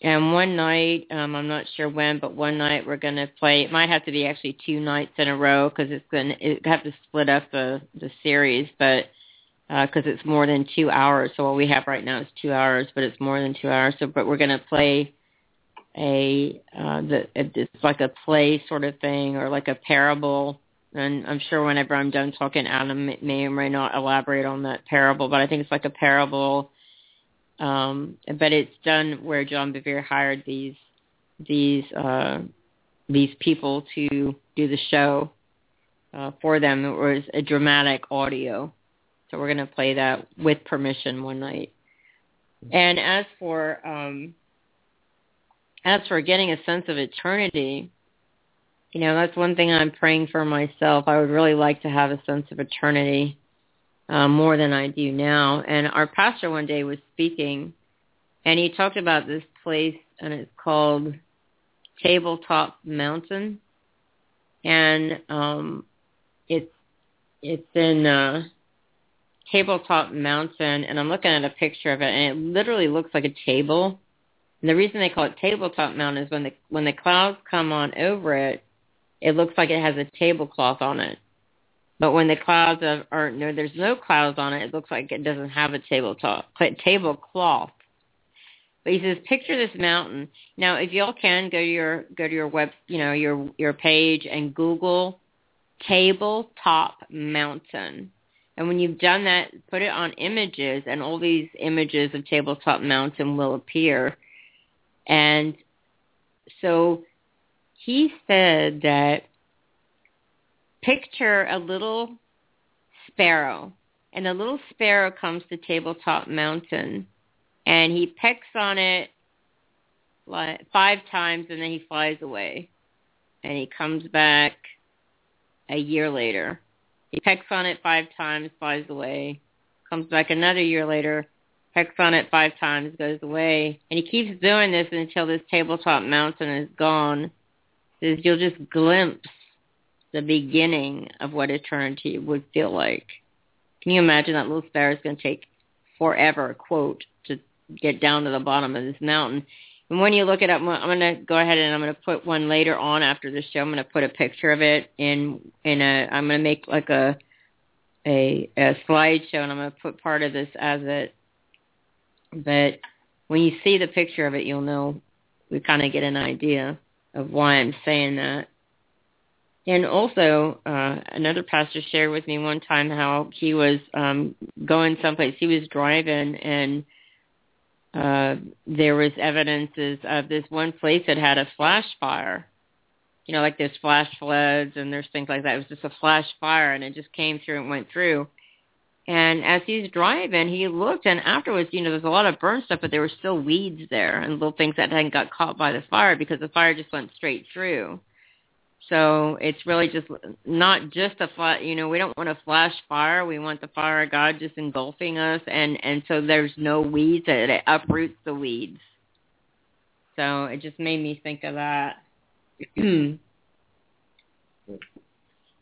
And one night, um, I'm not sure when, but one night we're going to play. It might have to be actually two nights in a row because it's going to have to split up the the series, but because uh, it's more than two hours. So what we have right now is two hours, but it's more than two hours. So, but we're going to play a uh, the it's like a play sort of thing or like a parable. And I'm sure whenever I'm done talking, Adam may or may not elaborate on that parable, but I think it's like a parable um, but it's done where John Bevere hired these these uh, these people to do the show uh, for them. It was a dramatic audio, so we're going to play that with permission one night. And as for um, as for getting a sense of eternity, you know that's one thing I'm praying for myself. I would really like to have a sense of eternity uh, more than I do now. And our pastor one day was speaking, and he talked about this place, and it's called Tabletop Mountain, and um, it's it's in uh, Tabletop Mountain, and I'm looking at a picture of it, and it literally looks like a table. And the reason they call it Tabletop Mountain is when the when the clouds come on over it, it looks like it has a tablecloth on it. But when the clouds are, are no, there's no clouds on it. It looks like it doesn't have a tabletop tablecloth. But he says, picture this mountain. Now, if y'all can go to your go to your web, you know, your your page and Google tabletop mountain. And when you've done that, put it on images, and all these images of tabletop mountain will appear. And so he said that picture a little sparrow, and the little sparrow comes to Tabletop Mountain, and he pecks on it like five times, and then he flies away, and he comes back a year later. He pecks on it five times, flies away, comes back another year later, pecks on it five times, goes away, and he keeps doing this until this tabletop mountain is gone. You'll just glimpse the beginning of what eternity would feel like. Can you imagine that little sparrow is going to take forever, quote, to get down to the bottom of this mountain? And when you look it up, I'm going to go ahead and I'm going to put one later on after the show. I'm going to put a picture of it in in a. I'm going to make like a a, a slideshow, and I'm going to put part of this as it. But when you see the picture of it, you'll know we kind of get an idea of why I'm saying that. And also, uh, another pastor shared with me one time how he was um, going someplace. He was driving, and uh, there was evidences of this one place that had a flash fire. You know, like there's flash floods and there's things like that. It was just a flash fire, and it just came through and went through. And as he's driving, he looked, and afterwards, you know, there's a lot of burn stuff, but there were still weeds there and little things that hadn't got caught by the fire because the fire just went straight through. So it's really just not just a flat, you know, we don't want a flash fire. We want the fire of God just engulfing us. And, and so there's no weeds. It, it uproots the weeds. So it just made me think of that. you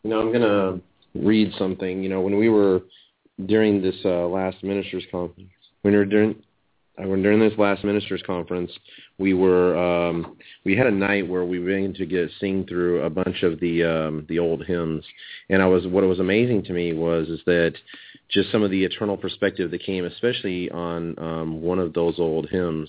know, I'm going to read something. You know, when we were during this uh, last ministers conference, when we were when during this last ministers conference, we were um, we had a night where we began to get sing through a bunch of the um, the old hymns, and I was what was amazing to me was is that just some of the eternal perspective that came, especially on um, one of those old hymns.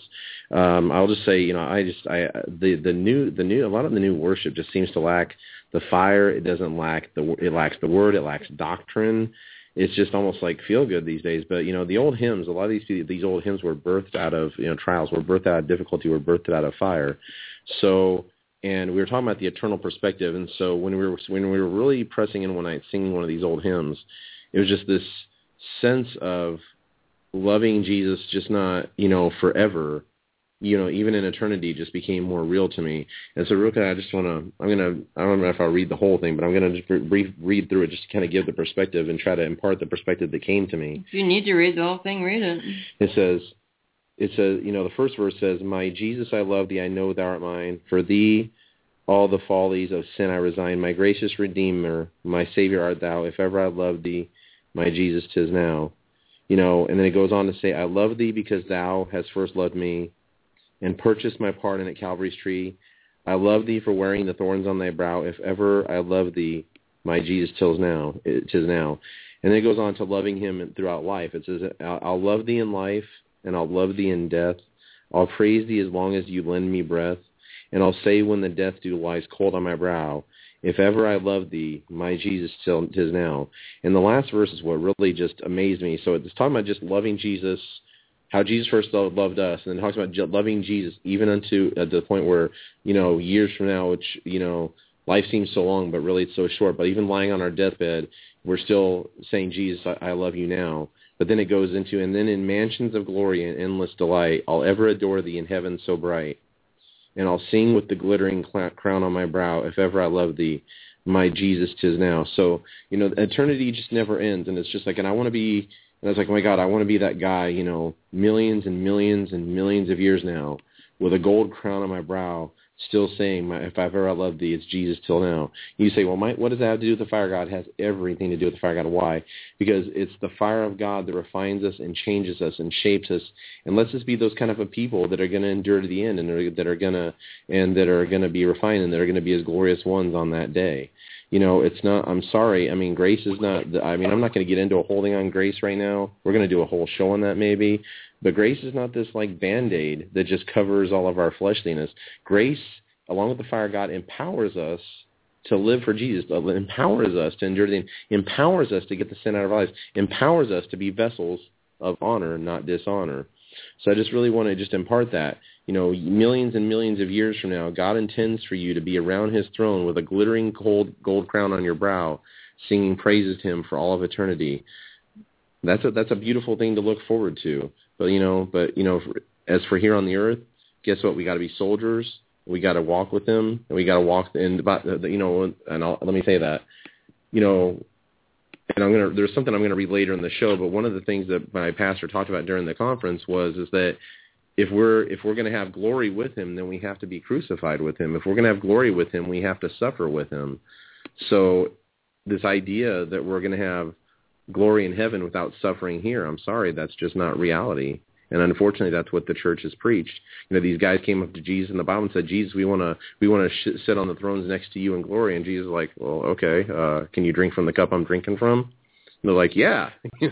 Um, I'll just say, you know, I just I the the new the new a lot of the new worship just seems to lack the fire. It doesn't lack the it lacks the word. It lacks doctrine it's just almost like feel good these days. But you know, the old hymns, a lot of these these old hymns were birthed out of you know trials, were birthed out of difficulty, were birthed out of fire. So, and we were talking about the eternal perspective, and so when we were when we were really pressing in one night, singing one of these old hymns, it was just this sense of loving Jesus, just not you know forever, you know, even in eternity just became more real to me. And so real quick, I just want to, I'm going to, I don't know if I'll read the whole thing, but I'm going to just brief, read through it just to kind of give the perspective and try to impart the perspective that came to me. If you need to read the whole thing, read it. It says, it says, you know, the first verse says, My Jesus, I love thee, I know thou art mine. For thee all the follies of sin I resign. My gracious Redeemer, my Savior art thou. If ever I loved thee, my Jesus, tis now. You know, and then it goes on to say, I love thee because thou hast first loved me and purchased my pardon at Calvary's tree. I love thee for wearing the thorns on thy brow. If ever I love thee, my Jesus tills now, tis now. And then it goes on to loving him throughout life. It says, I'll love thee in life, and I'll love thee in death. I'll praise thee as long as you lend me breath. And I'll say when the death dew lies cold on my brow, if ever I love thee, my Jesus till tis now. And the last verse is what really just amazed me. So it's talking about just loving Jesus how Jesus first loved us, and then talks about loving Jesus even unto uh, the point where you know years from now, which you know life seems so long, but really it's so short. But even lying on our deathbed, we're still saying, Jesus, I, I love you now. But then it goes into, and then in mansions of glory and endless delight, I'll ever adore thee in heaven so bright. And I'll sing with the glittering crown on my brow, if ever I love thee, my Jesus tis now. So, you know, eternity just never ends. And it's just like, and I want to be I was like, oh my God, I want to be that guy, you know, millions and millions and millions of years now with a gold crown on my brow, still saying, my, if I've ever loved thee, it's Jesus till now. You say, well, my, what does that have to do with the fire God? It has everything to do with the fire God. Why? Because it's the fire of God that refines us and changes us and shapes us and lets us be those kind of a people that are going to endure to the end and that are going to, and that are going to be refined and that are going to be as glorious ones on that day you know, it's not, I'm sorry. I mean, grace is not, The, I mean, I'm not going to get into a holding on grace right now. We're going to do a whole show on that maybe. But grace is not this like Band-Aid that just covers all of our fleshliness. Grace, along with the fire of God, empowers us to live for Jesus, uh, empowers us to endure the, empowers us to get the sin out of our lives, empowers us to be vessels of honor, not dishonor. So I just really want to just impart that you know, millions and millions of years from now, God intends for you to be around his throne with a glittering gold, gold crown on your brow, singing praises to him for all of eternity. That's a, that's a beautiful thing to look forward to. But, you know, but, you know, as for here on the earth, guess what? We got to be soldiers. We got to walk with him and we got to walk in, you know, and I'll, let me say that, you know, and I'm gonna there's something I'm gonna read later in the show, but one of the things that my pastor talked about during the conference was is that if we're if we're going to have glory with him, then we have to be crucified with him. If we're going to have glory with him, we have to suffer with him. So this idea that we're going to have glory in heaven without suffering here, I'm sorry, that's just not reality. And unfortunately, that's what the church has preached. You know, these guys came up to Jesus in the Bible and said, "Jesus, we want to we want to sh- sit on the thrones next to you in glory." And Jesus was like, "Well, okay. Uh, can you drink from the cup I'm drinking from?" And they're like, "Yeah."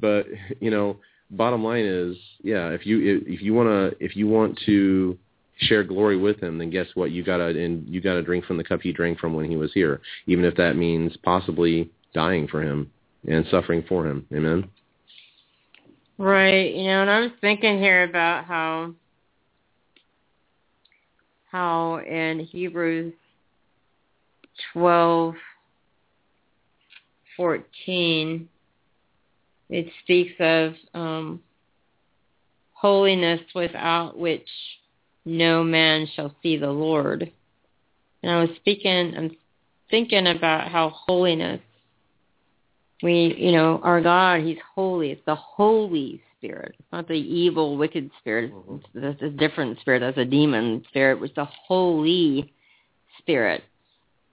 but you know, bottom line is, yeah, if you if you want to if you want to share glory with him, then guess what? You gotta and you gotta drink from the cup he drank from when he was here, even if that means possibly dying for him and suffering for him. Amen. Right. You know, and I was thinking here about how how in Hebrews twelve fourteen it speaks of um, holiness without which no man shall see the Lord. And I was speaking, I'm thinking about how holiness, we, you know, our God, He's holy. It's the Holy Spirit. It's not the evil, wicked spirit. Mm-hmm. That's a different spirit. That's a demon spirit. It's the Holy Spirit.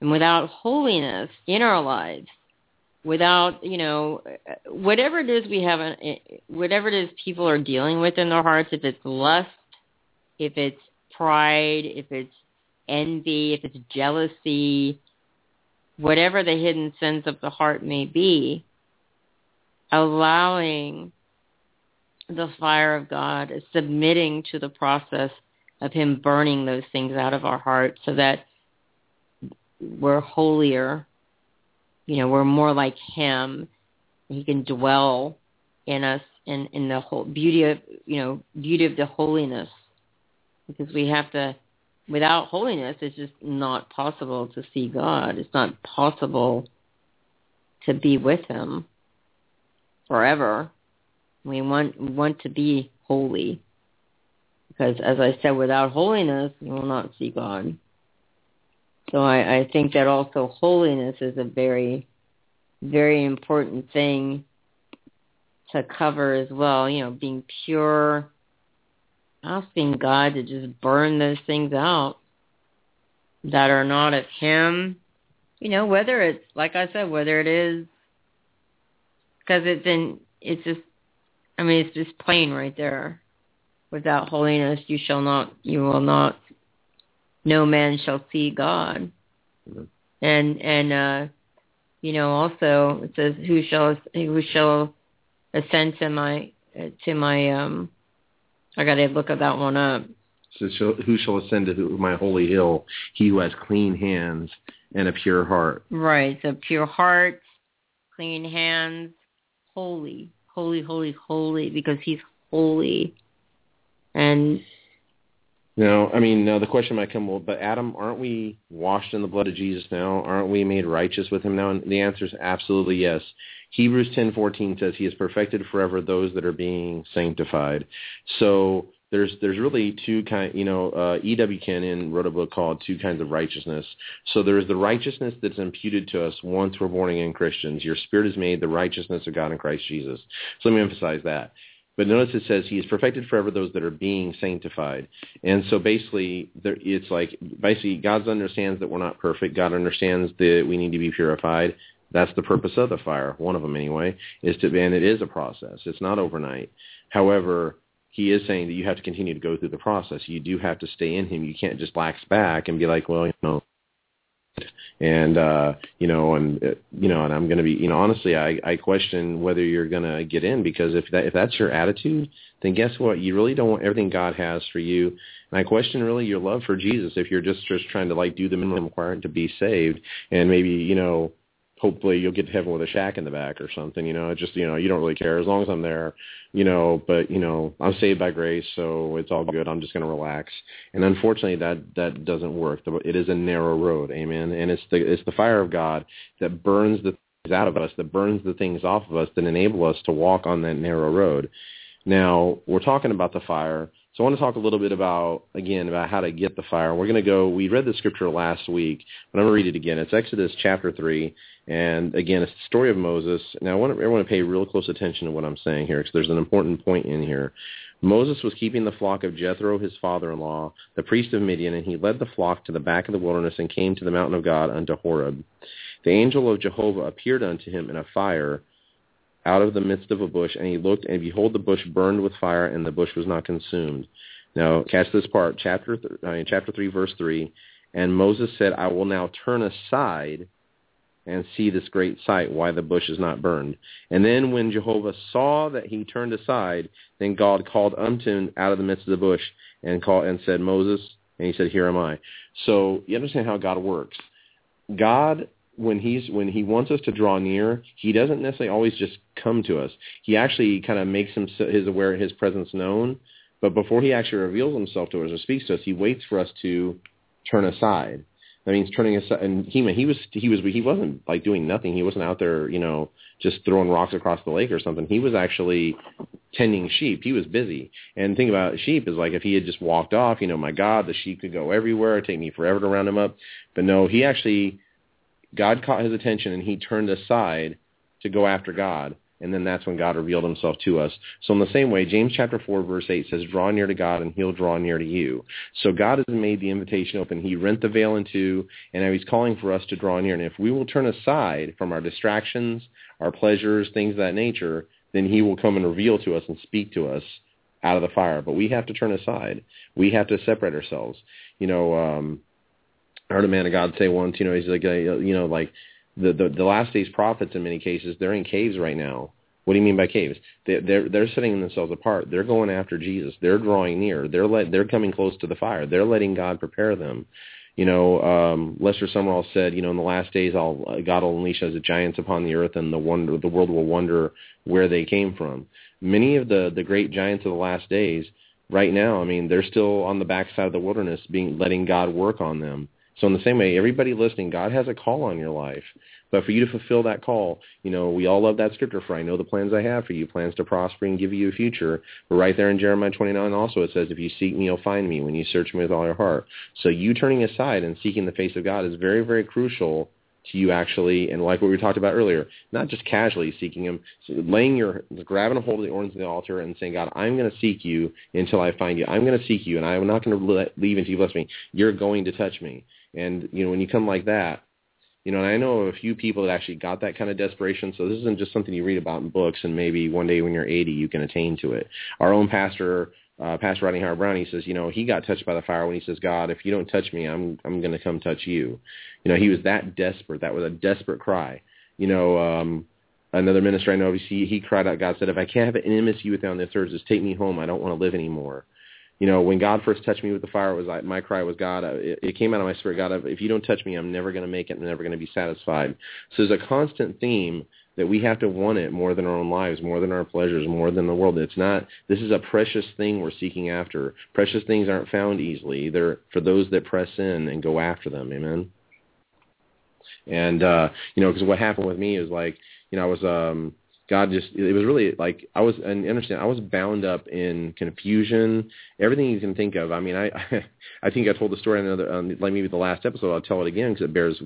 And without holiness in our lives, without you know whatever it is we have uh, eh, whatever it is people are dealing with in their hearts if it's lust if it's pride if it's envy if it's jealousy whatever the hidden sins of the heart may be allowing the fire of God submitting to the process of him burning those things out of our hearts so that we're holier you know, we're more like him. He can dwell in us in, in the whole beauty of, you know, beauty of the holiness. Because we have to, without holiness, it's just not possible to see God. It's not possible to be with him forever. We want, want to be holy. Because as I said, without holiness, you will not see God. So I, I think that also holiness is a very, very important thing to cover as well. You know, being pure, asking God to just burn those things out that are not of Him. You know, whether it's like I said, whether it is because it's in, it's just, I mean, it's just plain right there. Without holiness, you shall not, you will not no man shall see God. Mm-hmm. And and uh you know also it says who shall who shall ascend to my to my um I got to look at that one up. So who shall ascend to my holy hill? He who has clean hands and a pure heart. Right. So pure heart, clean hands, holy, holy, holy, holy, because he's holy. And no, I mean, now the question might come, well, but Adam, aren't we washed in the blood of Jesus now? Aren't we made righteous with him now? And the answer is absolutely yes. Hebrews 10:14 says he has perfected forever those that are being sanctified. So there's there's really two kind you know uh, E.W. Kenyon wrote a book called Two Kinds of Righteousness. So there's the righteousness that's imputed to us once we're born again Christians. Your spirit is made the righteousness of God in Christ Jesus. So let me emphasize that. But notice it says he is perfected forever those that are being sanctified. And so basically, there, it's like basically God understands that we're not perfect. God understands that we need to be purified. That's the purpose of the fire. One of them anyway is to, and it is a process. It's not overnight. However, he is saying that you have to continue to go through the process. You do have to stay in him. You can't just lax back and be like, well, you know, and uh you know and you know and i'm going to be you know honestly i i question whether you're going to get in because if that if that's your attitude then guess what? You really don't want everything god has for you. And i question really your love for jesus if you're just just trying to like do the minimum requirement to be saved. And maybe you know hopefully you'll get to heaven with a shack in the back or something you know? Just you know you don't really care. As long as i'm there you know but you know i'm saved by grace so it's all good. I'm just going to relax. And unfortunately that that doesn't work. It is a narrow road. Amen? And it's the it's the fire of god that burns the things out of us that burns the things off of us that enable us to walk on that narrow road. Now we're talking about the fire so I want to talk a little bit about, again, about how to get the fire. We're going to go, we read the scripture last week, but I'm going to read it again. It's Exodus chapter 3, and again, it's the story of Moses. Now I want everyone to pay real close attention to what I'm saying here, because there's an important point in here. Moses was keeping the flock of Jethro, his father-in-law, the priest of Midian, and he led the flock to the back of the wilderness and came to the mountain of God unto Horeb. The angel of Jehovah appeared unto him in a fire out of the midst of a bush, and he looked, and behold, the bush burned with fire, and the bush was not consumed. Now, catch this part, chapter th- uh, I mean, chapter three, verse three. And Moses said, "I will now turn aside and see this great sight, why the bush is not burned." And then, when Jehovah saw that he turned aside, then God called unto him out of the midst of the bush and called and said, "Moses," and he said, "Here am I." So you understand how God works. God when he's when he wants us to draw near, he doesn't necessarily always just come to us. He actually kind of makes him his aware his presence known, but before he actually reveals himself to us or speaks to us, he waits for us to turn aside. That means turning aside. And he he was he was he wasn't like doing nothing. He wasn't out there, you know, just throwing rocks across the lake or something. He was actually tending sheep. He was busy. And the thing about sheep is like if he had just walked off, you know, my God, the sheep could go everywhere. Take me forever to round him up. But no, he actually God caught his attention and he turned aside to go after God. and then that's when God revealed himself to us. So in the same way, James chapter 4 verse 8 says, draw near to God and he'll draw near to you. So God has made the invitation open. He rent the veil in two, and now he's calling for us to draw near. And if we will turn aside from our distractions, our pleasures, things of that nature, then he will come and reveal to us and speak to us out of the fire. But we have to turn aside. We have to separate ourselves. You know, um, I heard a man of God say once, you know, he's like, uh, you know, like the, the the last days prophets in many cases they're in caves right now. What do you mean by caves? They, they're they're setting themselves apart. They're going after Jesus. They're drawing near. They're let they're coming close to the fire. They're letting God prepare them. You know, um, Lester Sumrall said, you know, in the last days, I'll, God will unleash as giants upon the earth, and the wonder the world will wonder where they came from. Many of the the great giants of the last days, right now, I mean, they're still on the backside of the wilderness, being letting God work on them. So in the same way, everybody listening, God has a call on your life. But for you to fulfill that call, you know, we all love that scripture for I know the plans I have for you, plans to prosper and give you a future. But right there in Jeremiah 29 also it says, if you seek me, you'll find me when you search me with all your heart. So you turning aside and seeking the face of God is very, very crucial to you actually, and like what we talked about earlier, not just casually seeking him, laying your, grabbing a hold of the horns of the altar and saying, God, I'm going to seek you until I find you. I'm going to seek you, and I'm not going to leave until you bless me. You're going to touch me. And, you know, when you come like that, you know, and I know of a few people that actually got that kind of desperation. So this isn't just something you read about in books, and maybe one day when you're 80, you can attain to it. Our own pastor, uh, Pastor Rodney Howard-Browne, he says, you know, he got touched by the fire when he says, God, if you don't touch me, I'm I'm going to come touch you. You know, he was that desperate. That was a desperate cry. You know, um, another minister I know, he, he cried out, God said, if I can't have an intimacy with you on this earth, just take me home. I don't want to live anymore you know, when God first touched me with the fire, it was like my cry was, God, it, it came out of my spirit, God, if you don't touch me, I'm never going to make it. I'm never going to be satisfied. So there's a constant theme that we have to want it more than our own lives, more than our pleasures, more than the world. It's not, this is a precious thing we're seeking after. Precious things aren't found easily. They're for those that press in and go after them. Amen. And, uh, you know, because what happened with me is like, you know, I was, um, God just it was really like I was and understand I was bound up in confusion, everything you can think of. I mean, I I think I told the story in another um, like maybe the last episode. I'll tell it again because it bears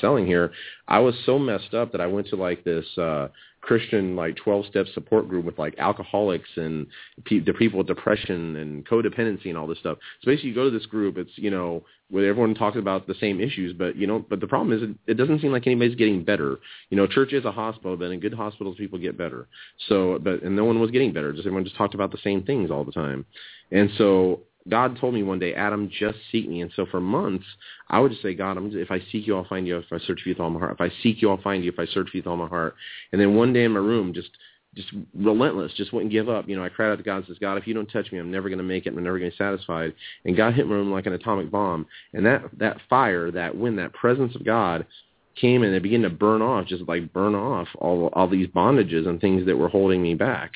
selling here. I was so messed up that I went to like this uh Christian like 12 step support group with like alcoholics and pe- the people with depression and codependency and all this stuff. So basically you go to this group, it's, you know, where everyone talks about the same issues, but you know, but the problem is it, it doesn't seem like anybody's getting better. You know, church is a hospital, but in good hospitals people get better. So, but, and no one was getting better. Just everyone just talked about the same things all the time. And so God told me one day, Adam, just seek me. And so for months, I would just say, God, I'm, if I seek you, I'll find you. If I search for you with all my heart. If I seek you, I'll find you. If I search for you with all my heart. And then one day in my room, just just relentless, just wouldn't give up. You know, I cried out to God and says, God, if you don't touch me, I'm never going to make it. I'm never going to be satisfied. And God hit my room like an atomic bomb. And that, that fire, that wind, that presence of God came and it began to burn off, just like burn off all, all these bondages and things that were holding me back.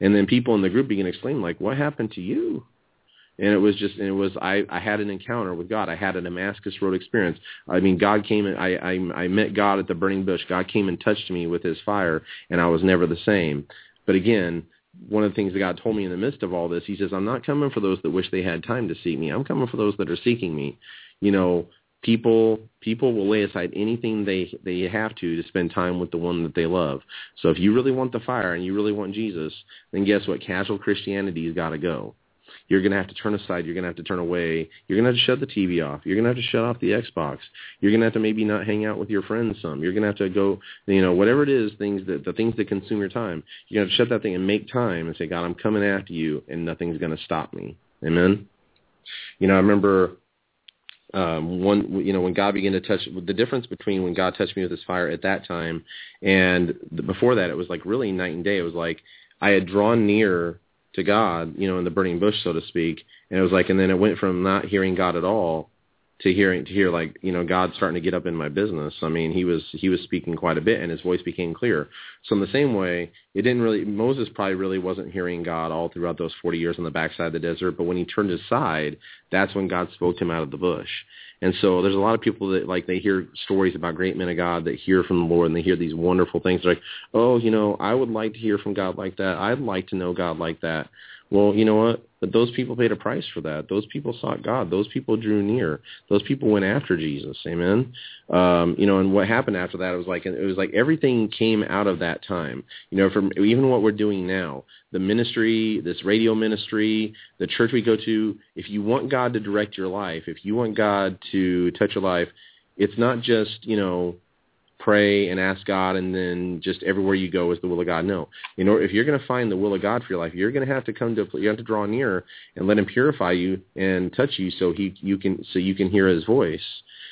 And then people in the group began to exclaim, like, what happened to you? And it was just and it was I I had an encounter with God. I had a Damascus Road experience. I mean, God came and I I I met God at the burning bush. God came and touched me with His fire, and I was never the same. But again, one of the things that God told me in the midst of all this, He says, "I'm not coming for those that wish they had time to seek me. I'm coming for those that are seeking me." You know, people people will lay aside anything they they have to to spend time with the one that they love. So if you really want the fire and you really want Jesus, then guess what? Casual Christianity's got to go you're going to have to turn aside. You're going to have to turn away. You're going to have to shut the TV off. You're going to have to shut off the Xbox. You're going to have to maybe not hang out with your friends some. You're going to have to go, you know, whatever it is, things that the things that consume your time. You're going to have to shut that thing and make time and say, God, I'm coming after you, and nothing's going to stop me. Amen. You know, I remember um, one, you know, when God began to touch, the difference between when God touched me with His fire at that time and before that, it was like really night and day. It was like I had drawn near to God, you know, in the burning bush, so to speak. And it was like, and then it went from not hearing God at all to hearing to hear like, you know, God starting to get up in my business. I mean, he was he was speaking quite a bit, and his voice became clear. So in the same way, it didn't really Moses probably really wasn't hearing God all throughout those forty years on the backside of the desert. But when he turned aside, that's when God spoke to him out of the bush. And so there's a lot of people that like they hear stories about great men of God that hear from the Lord and they hear these wonderful things. They're like, oh, you know, I would like to hear from God like that. I'd like to know God like that. Well, you know what? But those people paid a price for that. Those people sought God. Those people drew near. Those people went after Jesus. Amen. Um, you know, and what happened after that? It was like it was like everything came out of that time. You know, from even what we're doing now, the ministry, this radio ministry, the church we go to. If you want God to direct your life, if you want God to touch your life, it's not just you know pray and ask God, and then just everywhere you go is the will of God. No, you know, if you're going to find the will of God for your life, you're going to have to come to you have to draw near and let Him purify you and touch you, so He you can so you can hear His voice,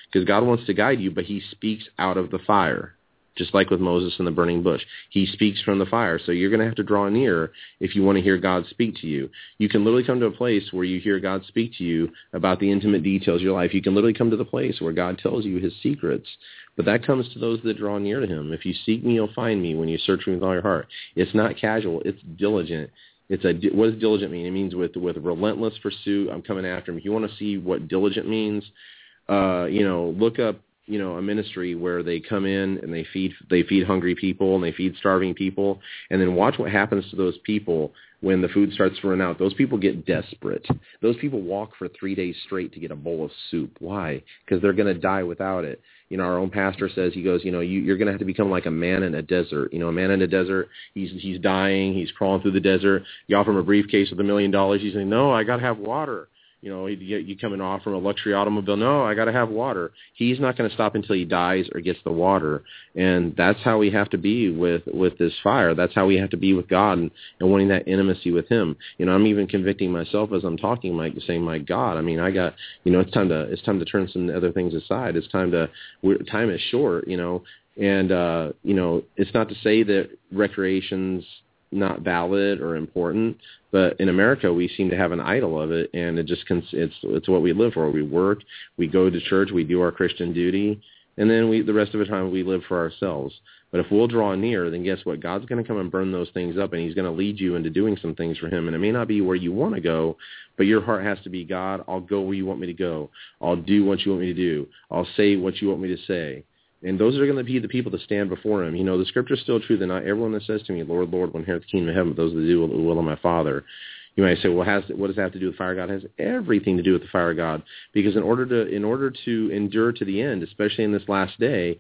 because God wants to guide you, but He speaks out of the fire. Just like with Moses and the burning bush. He speaks from the fire. So you're going to have to draw near if you want to hear God speak to you. You can literally come to a place where you hear God speak to you about the intimate details of your life. You can literally come to the place where God tells you his secrets. But that comes to those that draw near to him. If you seek me, you'll find me when you search me with all your heart. It's not casual. It's diligent. It's a what does diligent mean? It means with with relentless pursuit. I'm coming after him. If you want to see what diligent means, uh, you know, look up you know a ministry where they come in and they feed they feed hungry people and they feed starving people. And then watch what happens to those people when the food starts to run out. Those people get desperate. Those people walk for three days straight to get a bowl of soup. Why? Because they're going to die without it. You know our own pastor says he goes you know you, you're going to have to become like a man in a desert. You know a man in a desert he's he's dying he's crawling through the desert. You offer him a briefcase with a million dollars he's saying no i got to have water you know, you, and offer him a luxury automobile. No, I got to have water. He's not going to stop until he dies or gets the water. And that's how we have to be with with this fire. That's how we have to be with God and, and wanting that intimacy with Him. You know, I'm even convicting myself as I'm talking, Mike, saying, "My God, I mean, I got, you know, it's time to it's time to turn some other things aside. It's time to we're, time is short, you know." And uh, you know, it's not to say that recreation's not valid or important, but in America we seem to have an idol of it, and it just it's it's what we live for. We work, we go to church, we do our Christian duty, and then we the rest of the time we live for ourselves. But if we'll draw near, then guess what? God's going to come and burn those things up, and He's going to lead you into doing some things for Him. And it may not be where you want to go, but your heart has to be, God, I'll go where you want me to go. I'll do what you want me to do. I'll say what you want me to say. And those are going to be the people that stand before him. You know, the scripture is still true that not everyone that says to me, Lord, Lord, will inherit the kingdom of heaven, but those that do the will of my Father. You might say, well, has, what does that have to do with fire God? It has everything to do with the fire of God. Because in order to in order to endure to the end, especially in this last day,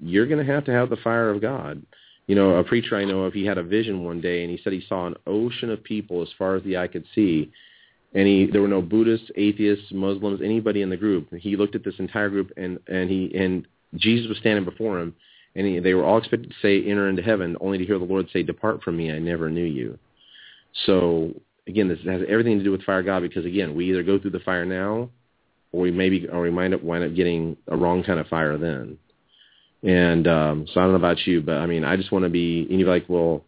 you're going to have to have the fire of God. You know, a preacher I know of, he had a vision one day, and he said he saw an ocean of people as far as the eye could see, and he there were no Buddhists, atheists, Muslims, anybody in the group. He looked at this entire group, and and he and Jesus was standing before him, and he, they were all expected to say, enter into heaven, only to hear the Lord say, depart from me, I never knew you. So, again, this has everything to do with fire God because, again, we either go through the fire now or we maybe or we might up, wind up getting a wrong kind of fire then. And um, so I don't know about you, but I mean, I just want to be, and you're like, well,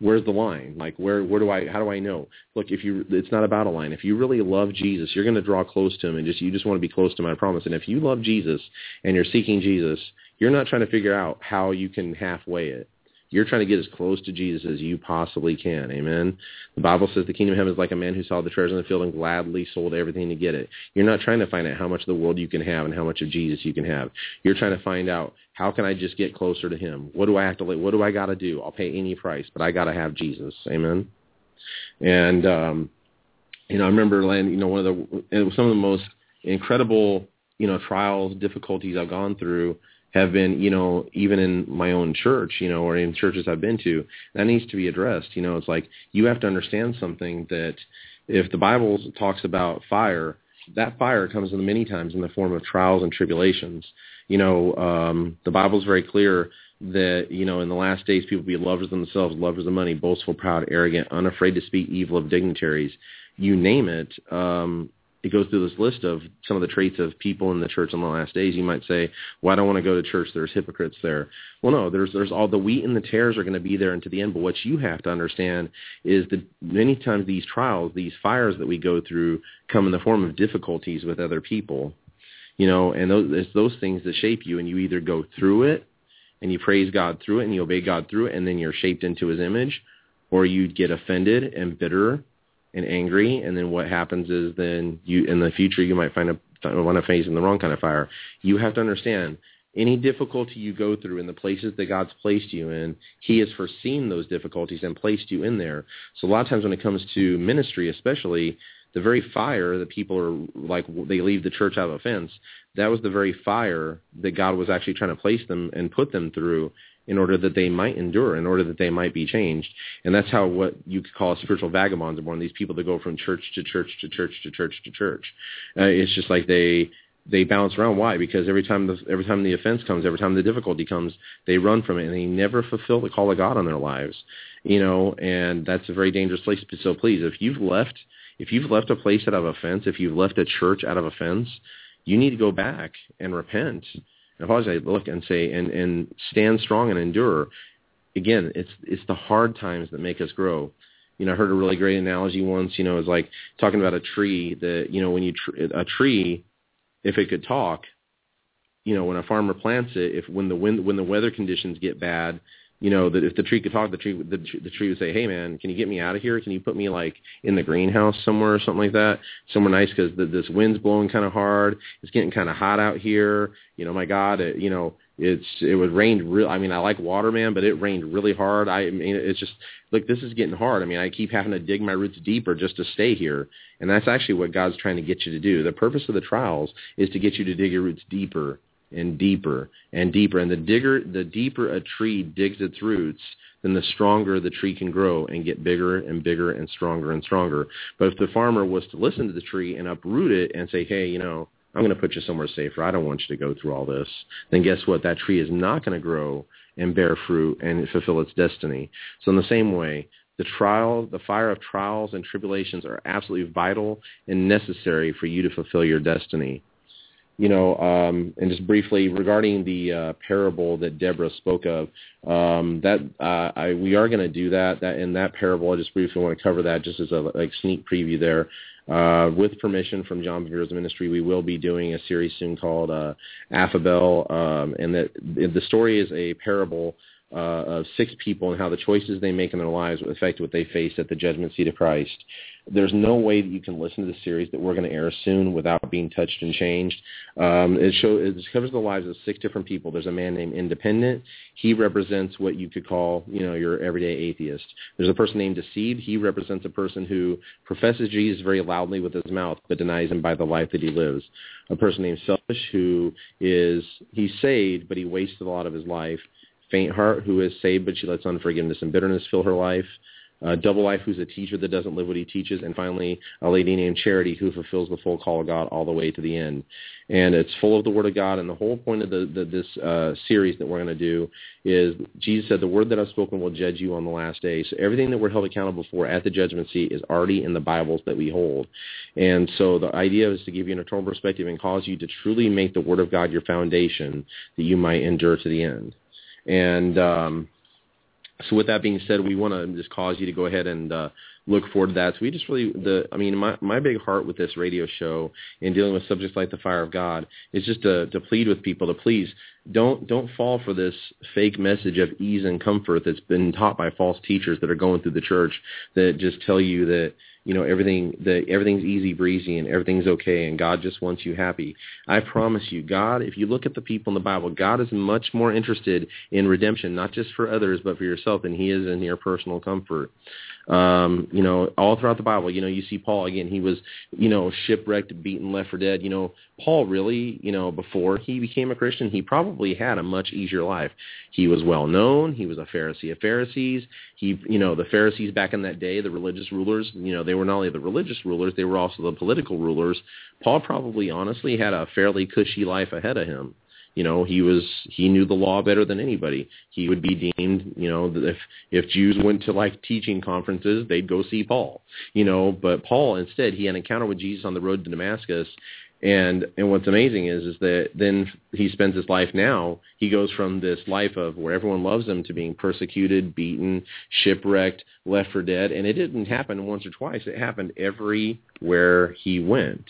where's the line? Like, where where do I how do I know? Look, if you it's not about a line. If you really love Jesus, you're going to draw close to him, and just you just want to be close to him. I promise. And if you love Jesus and you're seeking Jesus, you're not trying to figure out how you can halfway it. You're trying to get as close to Jesus as you possibly can. Amen. The Bible says the kingdom of heaven is like a man who saw the treasure in the field and gladly sold everything to get it. You're not trying to find out how much of the world you can have and how much of Jesus you can have. You're trying to find out how can I just get closer to him? What do I have to what do I got to do? I'll pay any price, but I got to have Jesus. Amen. And um you know, I remember land, you know one of the it was some of the most incredible, you know, trials, difficulties I've gone through have been, you know, even in my own church, you know, or in churches I've been to, that needs to be addressed. You know, it's like you have to understand something that if the Bible talks about fire, that fire comes in many times in the form of trials and tribulations. You know, um, the Bible is very clear that, you know, in the last days people will be lovers of themselves, lovers of money, boastful, proud, arrogant, unafraid to speak evil of dignitaries. You name it. Um, it goes through this list of some of the traits of people in the church in the last days. You might say, "Well, I don't want to go to church. There's hypocrites there." Well, no, there's there's all the wheat and the tares are going to be there until the end. But what you have to understand is that many times these trials, these fires that we go through, come in the form of difficulties with other people. You know, and those it's those things that shape you, and you either go through it and you praise God through it and you obey God through it, and then you're shaped into His image, or you get offended and bitter and angry, and then what happens is then you in the future you might find a want to face in the wrong kind of fire. You have to understand any difficulty you go through in the places that God's placed you in, he has foreseen those difficulties and placed you in there. So a lot of times when it comes to ministry, especially, the very fire that people are like they leave the church out of offense that was the very fire that god was actually trying to place them and put them through in order that they might endure in order that they might be changed and that's how what you could call spiritual vagabonds are born these people that go from church to church to church to church to church uh, it's just like they they bounce around. Why? Because every time the every time the offense comes, every time the difficulty comes, they run from it and they never fulfill the call of God on their lives. You know, and that's a very dangerous place. So please, if you've left if you've left a place out of offense, if you've left a church out of offense, you need to go back and repent and apologize, I look and say and and stand strong and endure. Again, it's it's the hard times that make us grow. You know, I heard a really great analogy once. You know, it's like talking about a tree that you know when you tr- a tree, if it could talk, you know, when a farmer plants it, if when the wind when the weather conditions get bad, you know that if the tree could talk, the tree the, the tree would say, "Hey man, can you get me out of here? Can you put me like in the greenhouse somewhere or something like that, somewhere nice because this wind's blowing kind of hard. It's getting kind of hot out here. You know, my God, it, you know, it's it was rained real. I mean, I like water, man, but it rained really hard. I mean, it's just look, this is getting hard. I mean, I keep having to dig my roots deeper just to stay here, and that's actually what God's trying to get you to do. The purpose of the trials is to get you to dig your roots deeper and deeper and deeper. And the digger, the deeper a tree digs its roots, then the stronger the tree can grow and get bigger and bigger and stronger and stronger. But if the farmer was to listen to the tree and uproot it and say, hey, you know, I'm going to put you somewhere safer. I don't want you to go through all this. Then guess what? That tree is not going to grow and bear fruit and fulfill its destiny. So in the same way, the trial, the fire of trials and tribulations are absolutely vital and necessary for you to fulfill your destiny you know, um, and just briefly regarding the uh, parable that Deborah spoke of, um, that uh, I, we are going to do that. That in that parable, I just briefly want to cover that just as a like sneak preview there. Uh, with permission from John Bevere's ministry, we will be doing a series soon called uh, Affabel, um, and that the story is a parable uh, of six people and how the choices they make in their lives affect what they face at the judgment seat of Christ. There's no way that you can listen to the series that we're going to air soon without being touched and changed. Um, it, show, it covers the lives of six different people. There's a man named Independent. He represents what you could call, you know, your everyday atheist. There's a person named Deceived. He represents a person who professes Jesus very loudly with his mouth but denies him by the life that he lives. A person named Selfish who is, he's saved, but he wasted a lot of his life faint heart who is saved but she lets unforgiveness and bitterness fill her life. Uh, double life who's a teacher that doesn't live what he teaches, and finally a lady named Charity who fulfills the full call of God all the way to the end. And it's full of the Word of God. And the whole point of the, the, this uh, series that we're going to do is Jesus said, "The word that I've spoken will judge you on the last day." So everything that we're held accountable for at the judgment seat is already in the Bibles that we hold. And so the idea is to give you an eternal perspective and cause you to truly make the Word of God your foundation that you might endure to the end. And um, so with that being said, we want to just cause you to go ahead and uh, look forward to that. So we just really, the, I mean, my, my big heart with this radio show in dealing with subjects like the fire of God is just to, to plead with people to please don't, don't fall for this fake message of ease and comfort that's been taught by false teachers that are going through the church that just tell you that, you know everything that everything's easy breezy and everything's okay and God just wants you happy. I promise you, God, if you look at the people in the Bible, God is much more interested in redemption, not just for others but for yourself than he is in your personal comfort. Um, you know, all throughout the Bible, you know, you see Paul again, he was, you know, shipwrecked, beaten, left for dead. You know, Paul really, you know, before he became a Christian, he probably had a much easier life. He was well known. He was a Pharisee of Pharisees. He, you know, the Pharisees back in that day, the religious rulers, you know, they were not only the religious rulers, they were also the political rulers. Paul probably honestly had a fairly cushy life ahead of him you know he was he knew the law better than anybody he would be deemed you know if if jews went to like teaching conferences they'd go see paul you know but paul instead he had an encounter with jesus on the road to damascus and and what's amazing is is that then he spends his life now he goes from this life of where everyone loves him to being persecuted beaten shipwrecked left for dead and it didn't happen once or twice it happened everywhere he went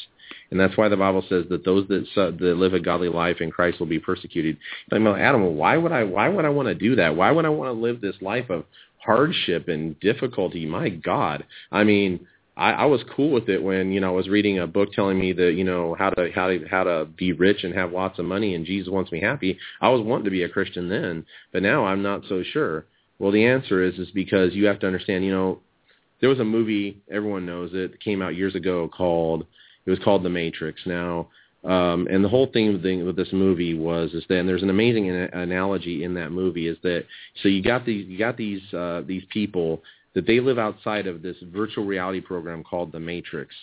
and that's why the Bible says that those that, that live a godly life in Christ will be persecuted. Like, Adam, why would I? Why would I want to do that? Why would I want to live this life of hardship and difficulty? My God, I mean, I, I was cool with it when you know I was reading a book telling me that you know how to how to how to be rich and have lots of money and Jesus wants me happy. I was wanting to be a Christian then, but now I'm not so sure. Well, the answer is is because you have to understand. You know, there was a movie everyone knows it, came out years ago called it was called The Matrix. Now um, and the whole thing thing with this movie was is that and there's an amazing an- analogy in that movie is that so you got these you got these uh, these people that they live outside of this virtual reality program called the Matrix.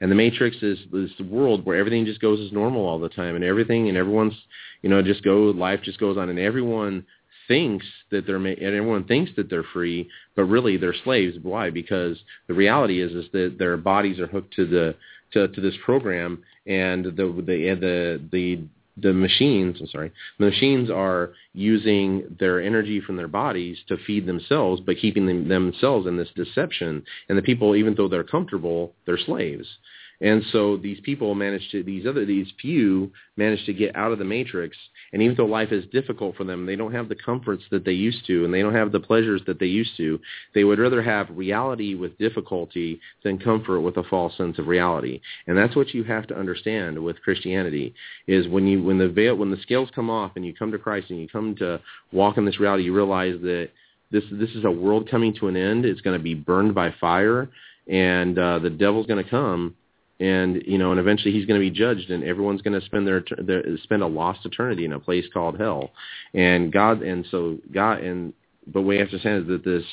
And the Matrix is this world where everything just goes as normal all the time and everything and everyone's, you know, just go, life just goes on and everyone thinks that they're, and everyone thinks that they're free, but really they're slaves. Why? Because the reality is, is that their bodies are hooked to the, to, to this program and the, the, the, the the machines, I'm sorry, the machines are using their energy from their bodies to feed themselves, but keeping them, themselves in this deception. And the people, even though they're comfortable, they're slaves. And so these people manage to, these other, these few manage to get out of the matrix. And even though life is difficult for them, they don't have the comforts that they used to, and they don't have the pleasures that they used to. They would rather have reality with difficulty than comfort with a false sense of reality. And that's what you have to understand with Christianity is when you, when the veil, when the scales come off and you come to Christ and you come to walk in this reality, you realize that this, this is a world coming to an end. It's going to be burned by fire and uh, the devil's going to come and you know, and eventually he's going to be judged, and everyone's going to spend their, their spend a lost eternity in a place called hell. And God, and so God, and but we have to understand is that this,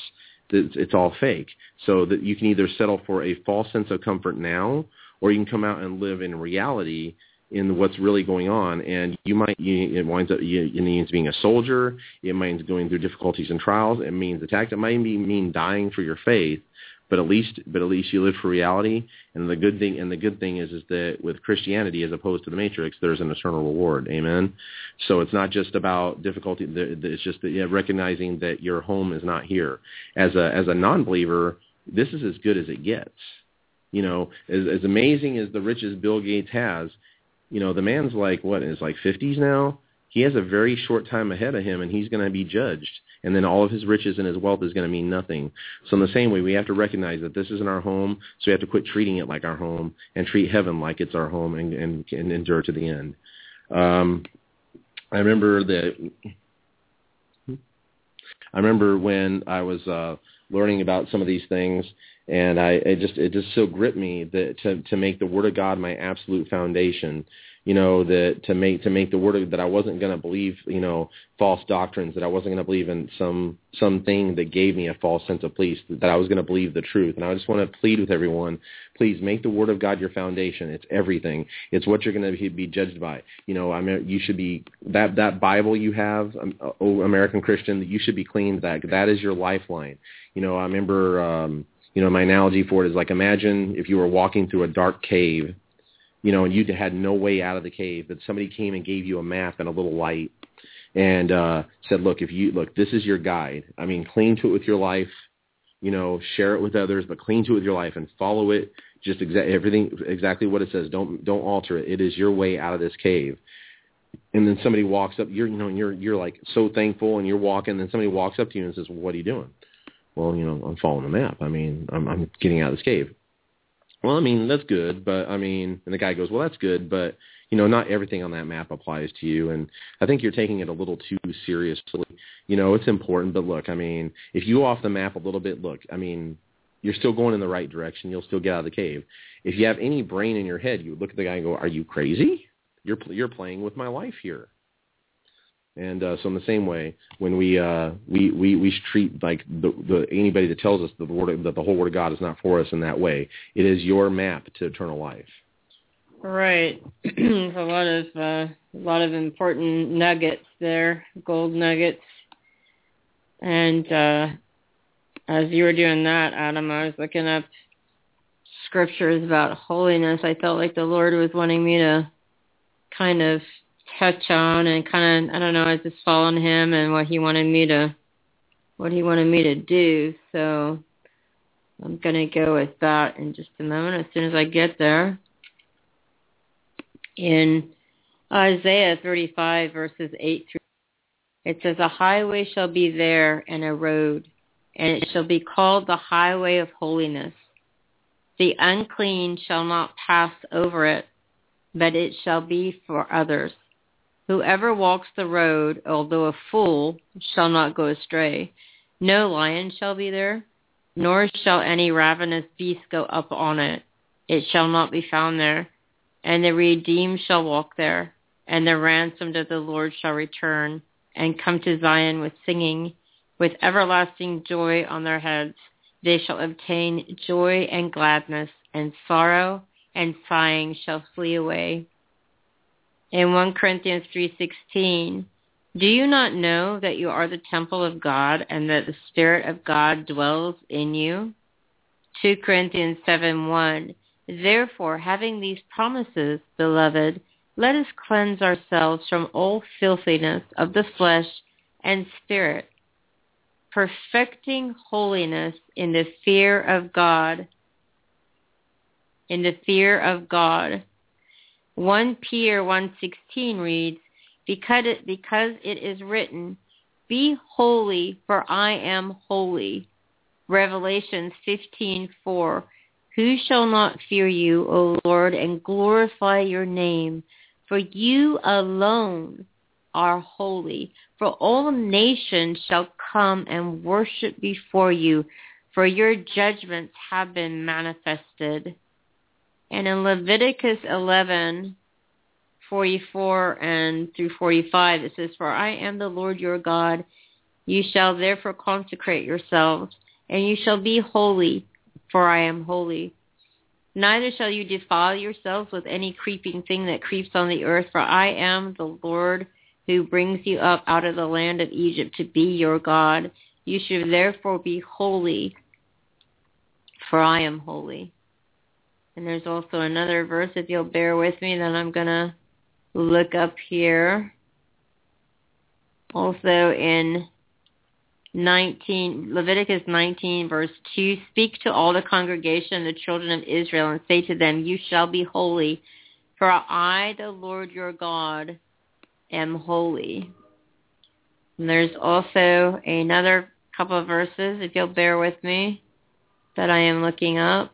that it's all fake. So that you can either settle for a false sense of comfort now, or you can come out and live in reality in what's really going on. And you might you, it winds up you, it means being a soldier. It means going through difficulties and trials. It means attack it might mean dying for your faith but at least but at least you live for reality. And the good thing and the good thing is is that with christianity as opposed to the matrix there's an eternal reward. Amen? So it's not just about difficulty. It's just that, yeah, recognizing that your home is not here. As a as a non-believer this is as good as it gets. You know as as amazing as the riches bill gates has you know the man's like what is like 50s now he has a very short time ahead of him and he's going to be judged and then all of his riches and his wealth is going to mean nothing. So in the same way, we have to recognize that this isn't our home, so we have to quit treating it like our home and treat heaven like it's our home and, and, and endure to the end. Um, I remember that. I remember when I was uh, learning about some of these things, and I it just it just so gripped me that to to make the Word of God my absolute foundation you know, that to make to make the word that I wasn't going to believe, you know, false doctrines, that I wasn't going to believe in some something that gave me a false sense of peace, that I was going to believe the truth. And I just want to plead with everyone, please make the word of God your foundation. It's everything. It's what you're going to be judged by. You know, I mean, you should be that that Bible you have, um, oh, American Christian, you should be cleaned. That that is your lifeline. You know, I remember. um you know, my analogy for it is like imagine if you were walking through a dark cave you know, and you had no way out of the cave, but somebody came and gave you a map and a little light and uh, said, look, if you look, this is your guide. I mean, cling to it with your life, you know, share it with others, but cling to it with your life and follow it. Just exa- everything exactly what it says. Don't don't alter it. It is your way out of this cave. And then somebody walks up. You're you know you're you're like so thankful, and you're walking. And then somebody walks up to you and says, well, "What are you doing?" Well, you know, I'm following the map. I mean, I'm I'm getting out of this cave well, I mean, that's good, but I mean, and the guy goes, well, that's good, but you know, not everything on that map applies to you. And I think you're taking it a little too seriously. You know, it's important, but look, I mean, if you off the map a little bit, look, I mean, you're still going in the right direction. You'll still get out of the cave. If you have any brain in your head, you would look at the guy and go, are you crazy? You're, you're playing with my life here. And uh, so in the same way, when we uh, we we we treat like the, the anybody that tells us that the word that the whole word of God is not for us in that way, it is your map to eternal life. Right. A lot of uh, a lot of important nuggets there, gold nuggets. And uh, as you were doing that, Adam, I was looking up scriptures about holiness. I felt like the Lord was wanting me to kind of touch on and kind of I don't know I just following him and what he wanted me to what he wanted me to do. So I'm gonna go with that in just a moment as soon as I get there. In Isaiah 35 verses 8 through it says a highway shall be there and a road and it shall be called the highway of holiness The unclean shall not pass over it, but it shall be for others. Whoever walks the road, although a fool, shall not go astray. No lion shall be there, nor shall any ravenous beast go up on it. It shall not be found there. And the redeemed shall walk there, and the ransomed of the Lord shall return, and come to Zion with singing, with everlasting joy on their heads. They shall obtain joy and gladness, and sorrow and sighing shall flee away in 1 Corinthians 3:16, "Do you not know that you are the temple of God and that the spirit of God dwells in you?" 2 Corinthians 7:1, "Therefore, having these promises, beloved, let us cleanse ourselves from all filthiness of the flesh and spirit, perfecting holiness in the fear of God." In the fear of God. 1 Peter 1:16 reads, because it, because it is written, be holy for I am holy. Revelations 15:4 Who shall not fear you, O Lord, and glorify your name? For you alone are holy. For all nations shall come and worship before you, for your judgments have been manifested. And in Leviticus 11, 44 and through 45, it says, For I am the Lord your God. You shall therefore consecrate yourselves, and you shall be holy, for I am holy. Neither shall you defile yourselves with any creeping thing that creeps on the earth, for I am the Lord who brings you up out of the land of Egypt to be your God. You should therefore be holy, for I am holy. And there's also another verse, if you'll bear with me, that I'm going to look up here. Also in 19, Leviticus 19, verse 2, Speak to all the congregation, the children of Israel, and say to them, You shall be holy, for I, the Lord your God, am holy. And there's also another couple of verses, if you'll bear with me, that I am looking up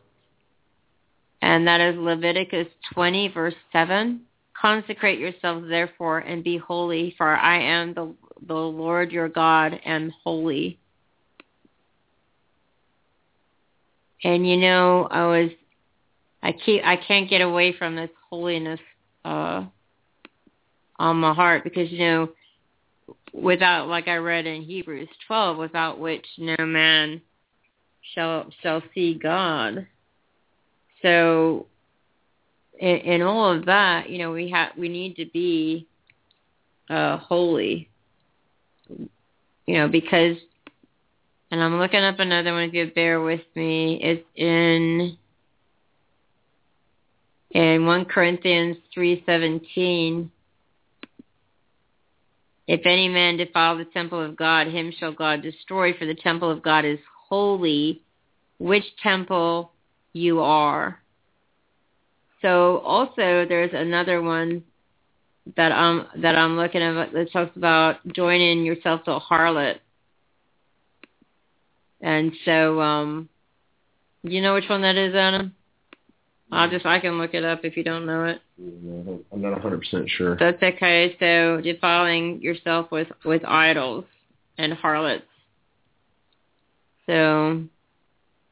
and that is Leviticus 20, verse 7. Consecrate yourselves, therefore, and be holy, for I am the, the Lord your God, am holy. And you know, I was, I keep, I can't get away from this holiness uh, on my heart because you know, without, like I read in Hebrews 12, without which no man shall shall see God. So in, in all of that, you know, we have we need to be uh, holy. You know, because and I'm looking up another one if you bear with me. It's in in 1 Corinthians 3:17. If any man defile the temple of God, him shall God destroy, for the temple of God is holy, which temple you are. So also there's another one that I'm that I'm looking at that talks about joining yourself to a harlot. And so um you know which one that is, Adam? I'll just I can look it up if you don't know it. I'm not 100% sure. That's okay. So defiling yourself with with idols and harlots. So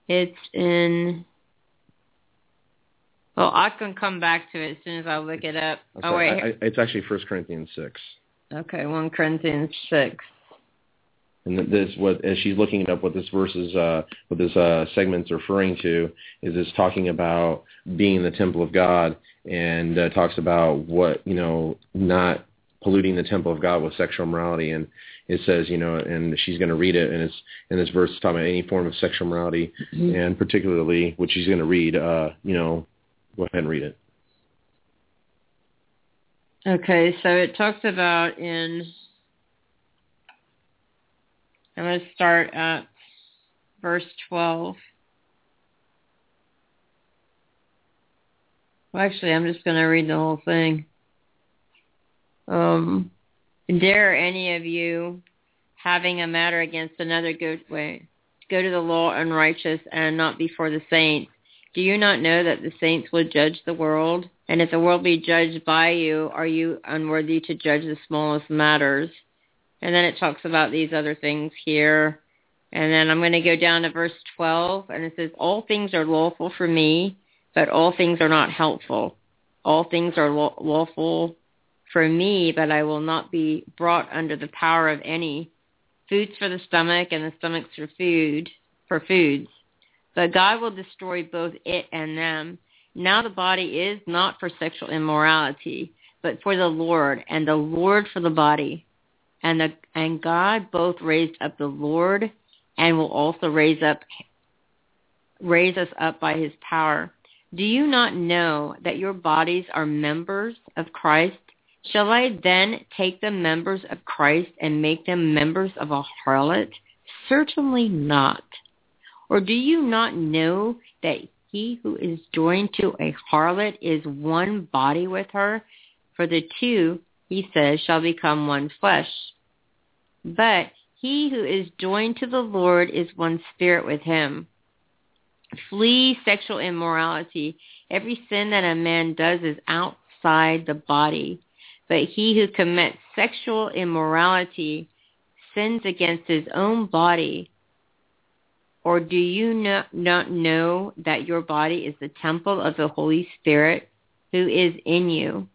it's in well, I can come back to it as soon as I look it up. Okay. Oh wait, I, I, it's actually First Corinthians six. okay, one Corinthians six. And this, what as she's looking it up, what this verse is, uh, what this uh, segment's referring to is it's talking about being the temple of God, and uh, talks about what you know, not polluting the temple of God with sexual morality, and it says, you know, and she's going to read it, and it's in this verse it's talking about any form of sexual morality, Mm-hmm. and particularly, which she's going to read, uh, you know, go ahead and read it. Okay, so it talks about in. I'm going to start at verse 12. Well, actually, I'm just going to read the whole thing. Um, dare any of you, having a matter against another, go wait, go to the law unrighteous and not before the saints. Do you not know that the saints will judge the world? And if the world be judged by you, are you unworthy to judge the smallest matters? And then it talks about these other things here. And then I'm going to go down to verse 12, and it says, All things are lawful for me, but all things are not helpful. All things are lawful for me, but I will not be brought under the power of any. Food's for the stomach, and the stomach's for food, for foods. But God will destroy both it and them. Now the body is not for sexual immorality, but for the Lord, and the Lord for the body. And the and God both raised up the Lord and will also raise up raise us up by his power. Do you not know that your bodies are members of Christ? Shall I then take the members of Christ and make them members of a harlot? Certainly not. Or do you not know that he who is joined to a harlot is one body with her? For the two, he says, shall become one flesh. But he who is joined to the Lord is one spirit with him. Flee sexual immorality. Every sin that a man does is outside the body. But he who commits sexual immorality sins against his own body. Or do you not, not know that your body is the temple of the Holy Spirit who is in you,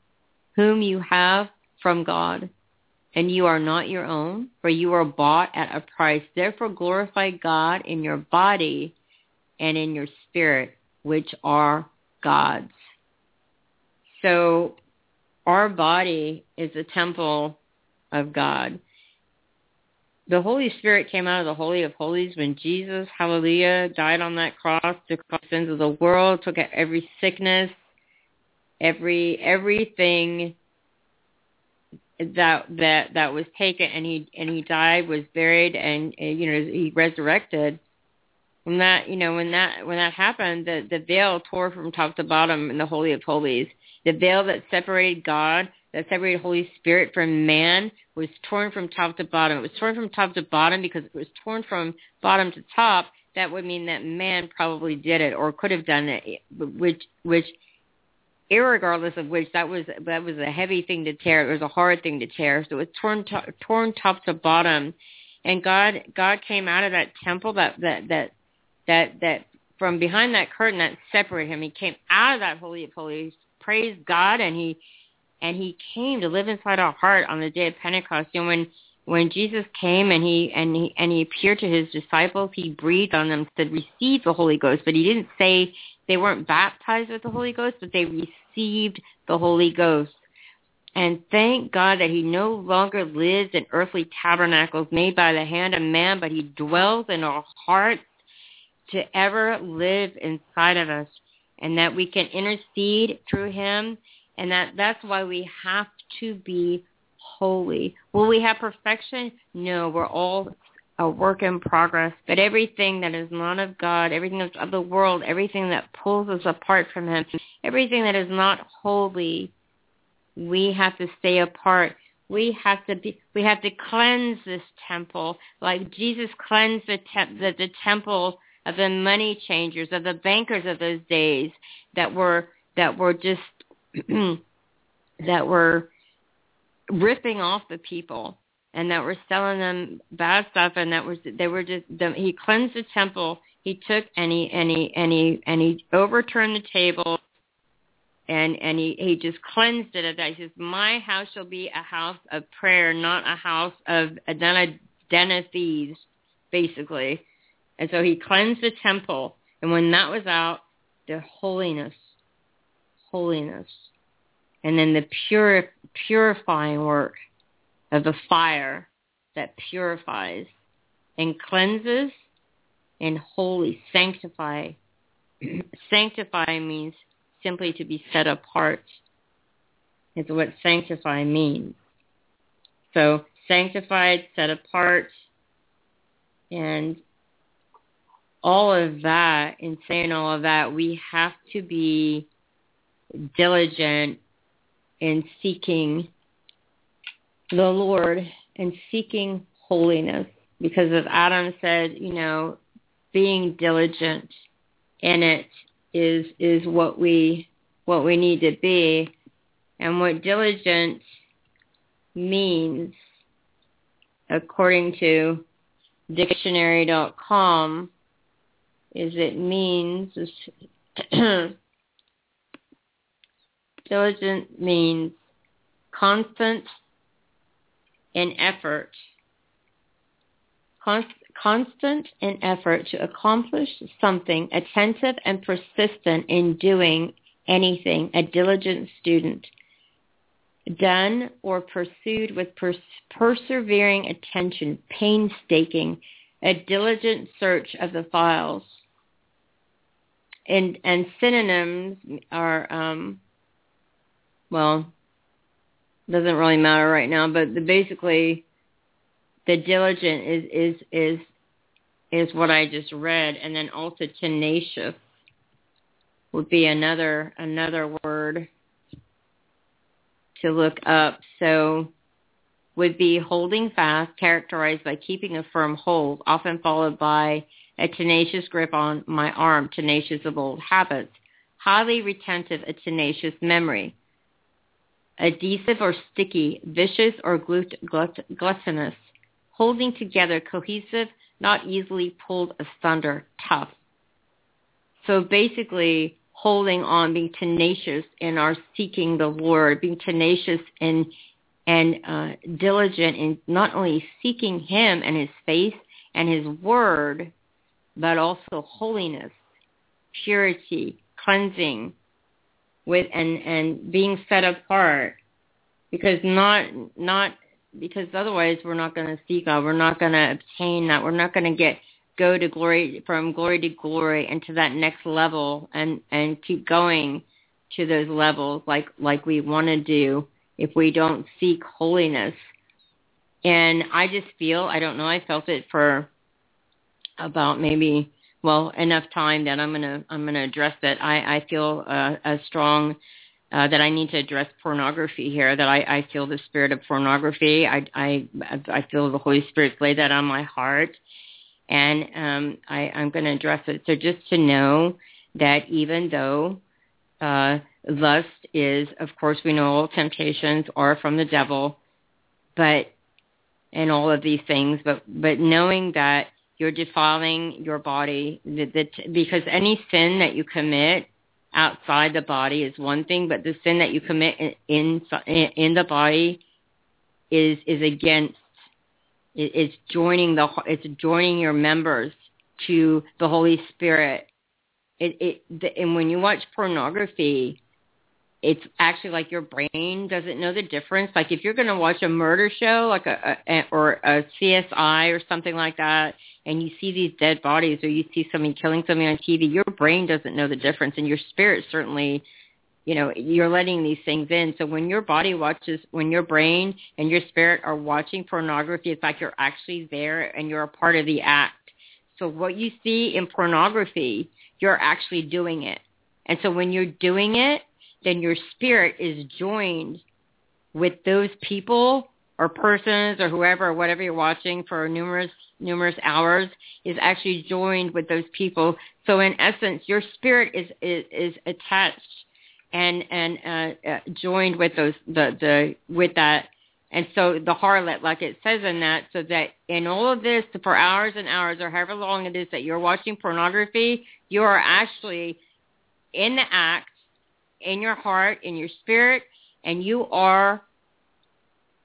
whom you have from God? And you are not your own, for you are bought at a price. Therefore glorify God in your body and in your spirit, which are God's. So our body is a temple of God. The Holy Spirit came out of the Holy of Holies when Jesus, hallelujah, died on that cross, took the sins of the world, took out every sickness, every everything that that that was taken and he and he died was buried and you know he resurrected. When that you know when that when that happened the the veil tore from top to bottom in the holy of holies. The veil that separated god that separated holy spirit from man was torn from top to bottom. It was torn from top to bottom because it was torn from bottom to top. That would mean that man probably did it or could have done it which which irregardless of which that was that was a heavy thing to tear. It was a hard thing to tear. So it was torn to, torn top to bottom. And god god came out of that temple that that that that that from behind that curtain that separated him. He came out of that holy of holies, praised God, and he and he came to live inside our heart on the day of Pentecost. And when when Jesus came and he and he and he appeared to his disciples, he breathed on them, said, "Receive the Holy Ghost." But he didn't say they weren't baptized with the Holy Ghost, but they received the Holy Ghost. And thank God that he no longer lives in earthly tabernacles made by the hand of man, but he dwells in our hearts to ever live inside of us and that we can intercede through him and that that's why we have to be holy. Will we have perfection? No, we're all a work in progress. But everything that is not of God, everything that's of the world, everything that pulls us apart from him, everything that is not holy, we have to stay apart. We have to be, we have to cleanse this temple like Jesus cleansed the, te- the, the temple of the money changers, of the bankers of those days that were that were just that were ripping off the people and that were selling them bad stuff and that was they were just he cleansed the temple. He took and he and he and he and he overturned the table and and he he just cleansed it. Of that he says my house shall be a house of prayer not a house of a den of, den of thieves basically. And so he cleansed the temple. And when that was out, the holiness, holiness. And then the pure, purifying work of the fire that purifies and cleanses and holy, sanctify. sanctify means simply to be set apart. Is what sanctify means. So sanctified, set apart, and all of that, in saying all of that, we have to be diligent in seeking the Lord and seeking holiness. Because as Adam said, you know, being diligent in it is is what we what we need to be and what diligent means according to dictionary.com is it means diligent means constant in effort Const, constant in effort to accomplish something attentive and persistent in doing anything a diligent student done or pursued with pers- persevering attention, painstaking, a diligent search of the files. And and synonyms are um, well, doesn't really matter right now, but the, basically the diligent is is is is what I just read, and then also tenacious would be another another word to look up. So would be holding fast, characterized by keeping a firm hold, often followed by a tenacious grip on my arm, tenacious of old habits, highly retentive, a tenacious memory, adhesive or sticky, vicious or glut- glut- gluttonous, holding together, cohesive, not easily pulled asunder, tough. So basically, holding on, being tenacious in our seeking the Lord, being tenacious and and uh, diligent in not only seeking Him and His face and His Word, but also holiness, purity, cleansing, with and and being set apart, because not not because otherwise we're not going to see God, we're not going to obtain that, we're not going to get go to glory from glory to glory and to that next level and and keep going to those levels like like we want to do if we don't seek holiness. And i just feel i don't know i felt it for about maybe well enough time that i'm to i'm to address that i i feel uh, a strong uh, that I need to address pornography here. That I, I feel the spirit of pornography. I, I, I feel the Holy Spirit lay that on my heart, and um, I, I'm to address it. So just to know that even though uh, lust is, of course, we know all temptations are from the devil, but and all of these things, but but knowing that you're defiling your body, because any sin that you commit outside the body is one thing, but the sin that you commit in in, the body is is against it's joining the it's joining your members to the Holy Spirit. It it and when you watch pornography, it's actually like your brain doesn't know the difference. Like if you're going to watch a murder show, like a, a or a CSI or something like that, and you see these dead bodies or you see somebody killing somebody on TV, your brain doesn't know the difference, and your spirit certainly you know you're letting these things in. So when your body watches when your brain and your spirit are watching pornography it's like you're actually there and you're a part of the act. So what you see in pornography you're actually doing it. And so when you're doing it then your spirit is joined with those people or persons or whoever or whatever you're watching for numerous numerous hours is actually joined with those people. So in essence your spirit is is, is attached and and uh, uh, joined with those the the with that. And so the harlot like it says in that so that in all of this for hours and hours or however long it is that you're watching pornography you are actually in the act in your heart in your spirit and you are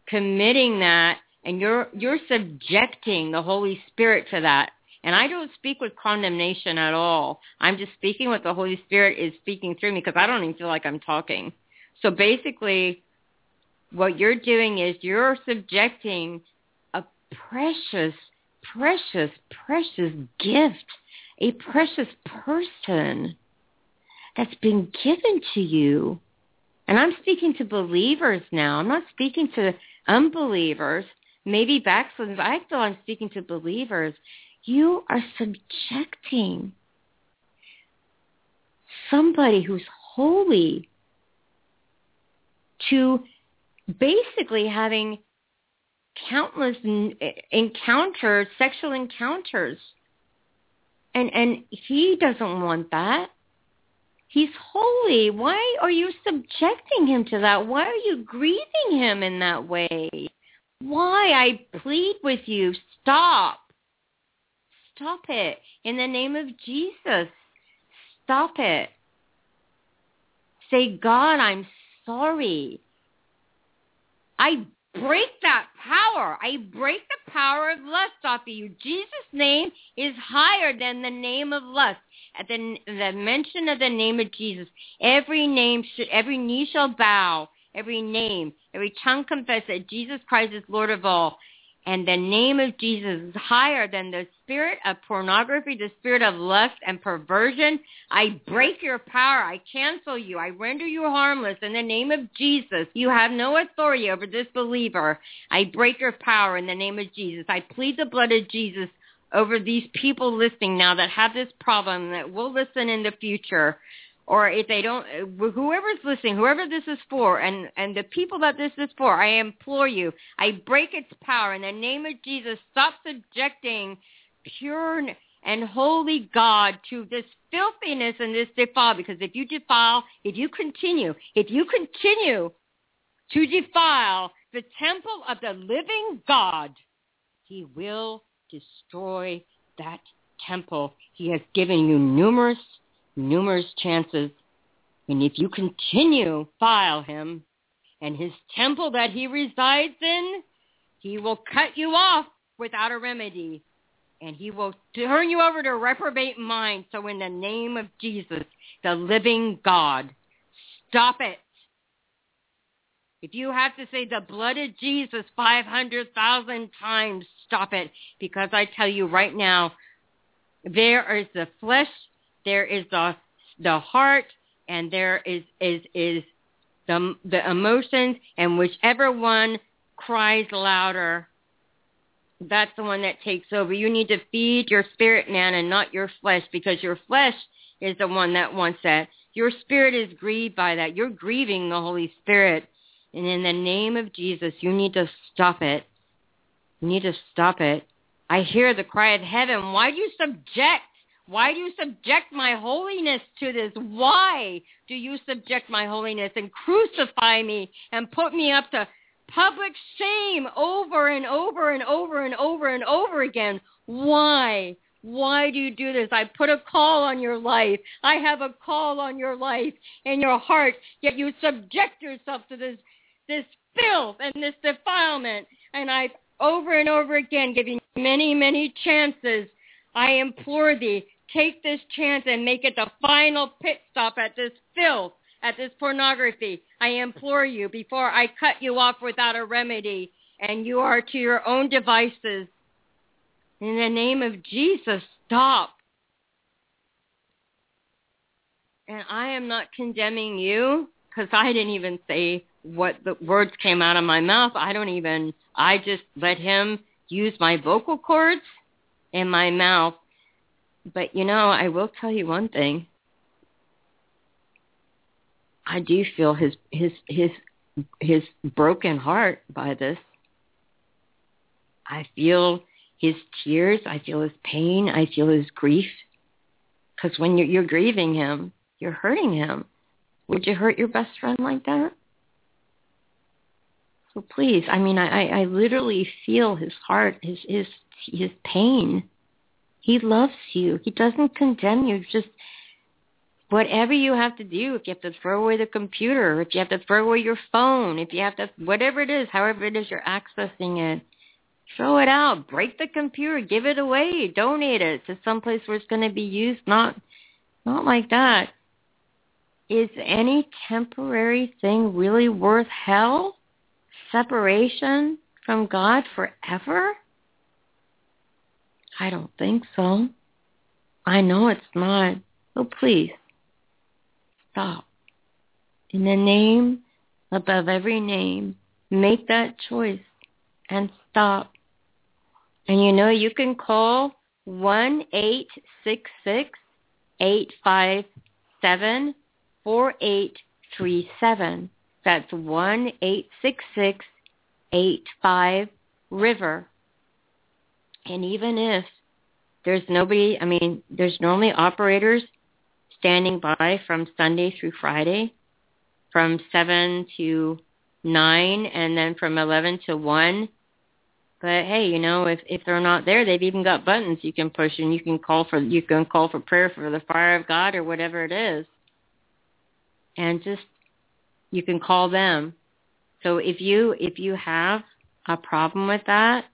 committing that and you're you're subjecting the holy spirit to that and I don't speak with condemnation at all. I'm just speaking what the Holy Spirit is speaking through me because I don't even feel like I'm talking. So basically, what you're doing is you're subjecting a precious, precious, precious gift, a precious person that's been given to you. And I'm speaking to believers now. I'm not speaking to unbelievers, maybe backsliders. I feel I'm speaking to believers you are subjecting somebody who's holy to basically having countless encounters, sexual encounters. And and he doesn't want that. He's holy. Why are you subjecting him to that? Why are you grieving him in that way? Why? I plead with you. Stop. Stop it. In the name of Jesus. Stop it. Say, God, I'm sorry. I break that power. I break the power of lust off of you. Jesus' name is higher than the name of lust. At the, the mention of the name of Jesus, every name should, every knee shall bow, every name, every tongue confess that Jesus Christ is Lord of all. And the name of Jesus is higher than the spirit of pornography, the spirit of lust and perversion. I break your power. I cancel you. I render you harmless in the name of Jesus. You have no authority over this believer. I break your power in the name of Jesus. I plead the blood of Jesus over these people listening now that have this problem that will listen in the future or if they don't, whoever's listening, whoever this is for, and, and the people that this is for, I implore you, I break its power in the name of Jesus. Stop subjecting pure and holy God to this filthiness and this defile. Because if you defile, if you continue, if you continue to defile the temple of the living God, he will destroy that temple. He has given you numerous numerous chances. And if you continue file him and his temple that he resides in, he will cut you off without a remedy. And he will turn you over to reprobate mind. So in the name of Jesus, the living God, stop it. If you have to say the blood of Jesus 500,000 times, stop it. Because I tell you right now, there is the flesh there is the the heart, and there is is is the the emotions, and whichever one cries louder, that's the one that takes over. You need to feed your spirit man and not your flesh, because your flesh is the one that wants that. Your spirit is grieved by that. You're grieving the Holy Spirit. And in the name of Jesus, you need to stop it. You need to stop it. I hear the cry of heaven. Why do you subject why do you subject my holiness to this? Why do you subject my holiness and crucify me and put me up to public shame over and over and over and over and over again? Why? Why do you do this? I put a call on your life. I have a call on your life and your heart, yet you subject yourself to this, this filth and this defilement. And I've over and over again given many, many chances. I implore thee, take this chance and make it the final pit stop at this filth, at this pornography. I implore you before I cut you off without a remedy and you are to your own devices. In the name of Jesus, stop. And I am not condemning you because I didn't even say what the words came out of my mouth. I don't even, I just let him use my vocal cords and my mouth but you know, I will tell you one thing. I do feel his his his his broken heart by this. I feel his tears. I feel his pain. I feel his grief. Because when you're, you're grieving him, you're hurting him. Would you hurt your best friend like that? Please, I mean, I, I literally feel his heart, his his his pain. He loves you. He doesn't condemn you. Just whatever you have to do, if you have to throw away the computer, if you have to throw away your phone, if you have to, whatever it is, however it is you're accessing it, throw it out. Break the computer. Give it away. Donate it to some place where it's going to be used. Not, not like that. Is any temporary thing really worth hell? Separation from God forever? I don't think so. I know it's not. So please, stop. In the name above every name, make that choice and stop. And you know, you can call one eight six six eight five seven four eight three seven. That's one eight six six eight five river. And even if there's nobody, I mean, there's normally operators standing by from Sunday through Friday, from seven to nine, and then from eleven to one. But hey, you know, if if they're not there, they've even got buttons you can push, and you can call for you can call for prayer for the fire of God or whatever it is, and just you can call them. So if you if you have a problem with that,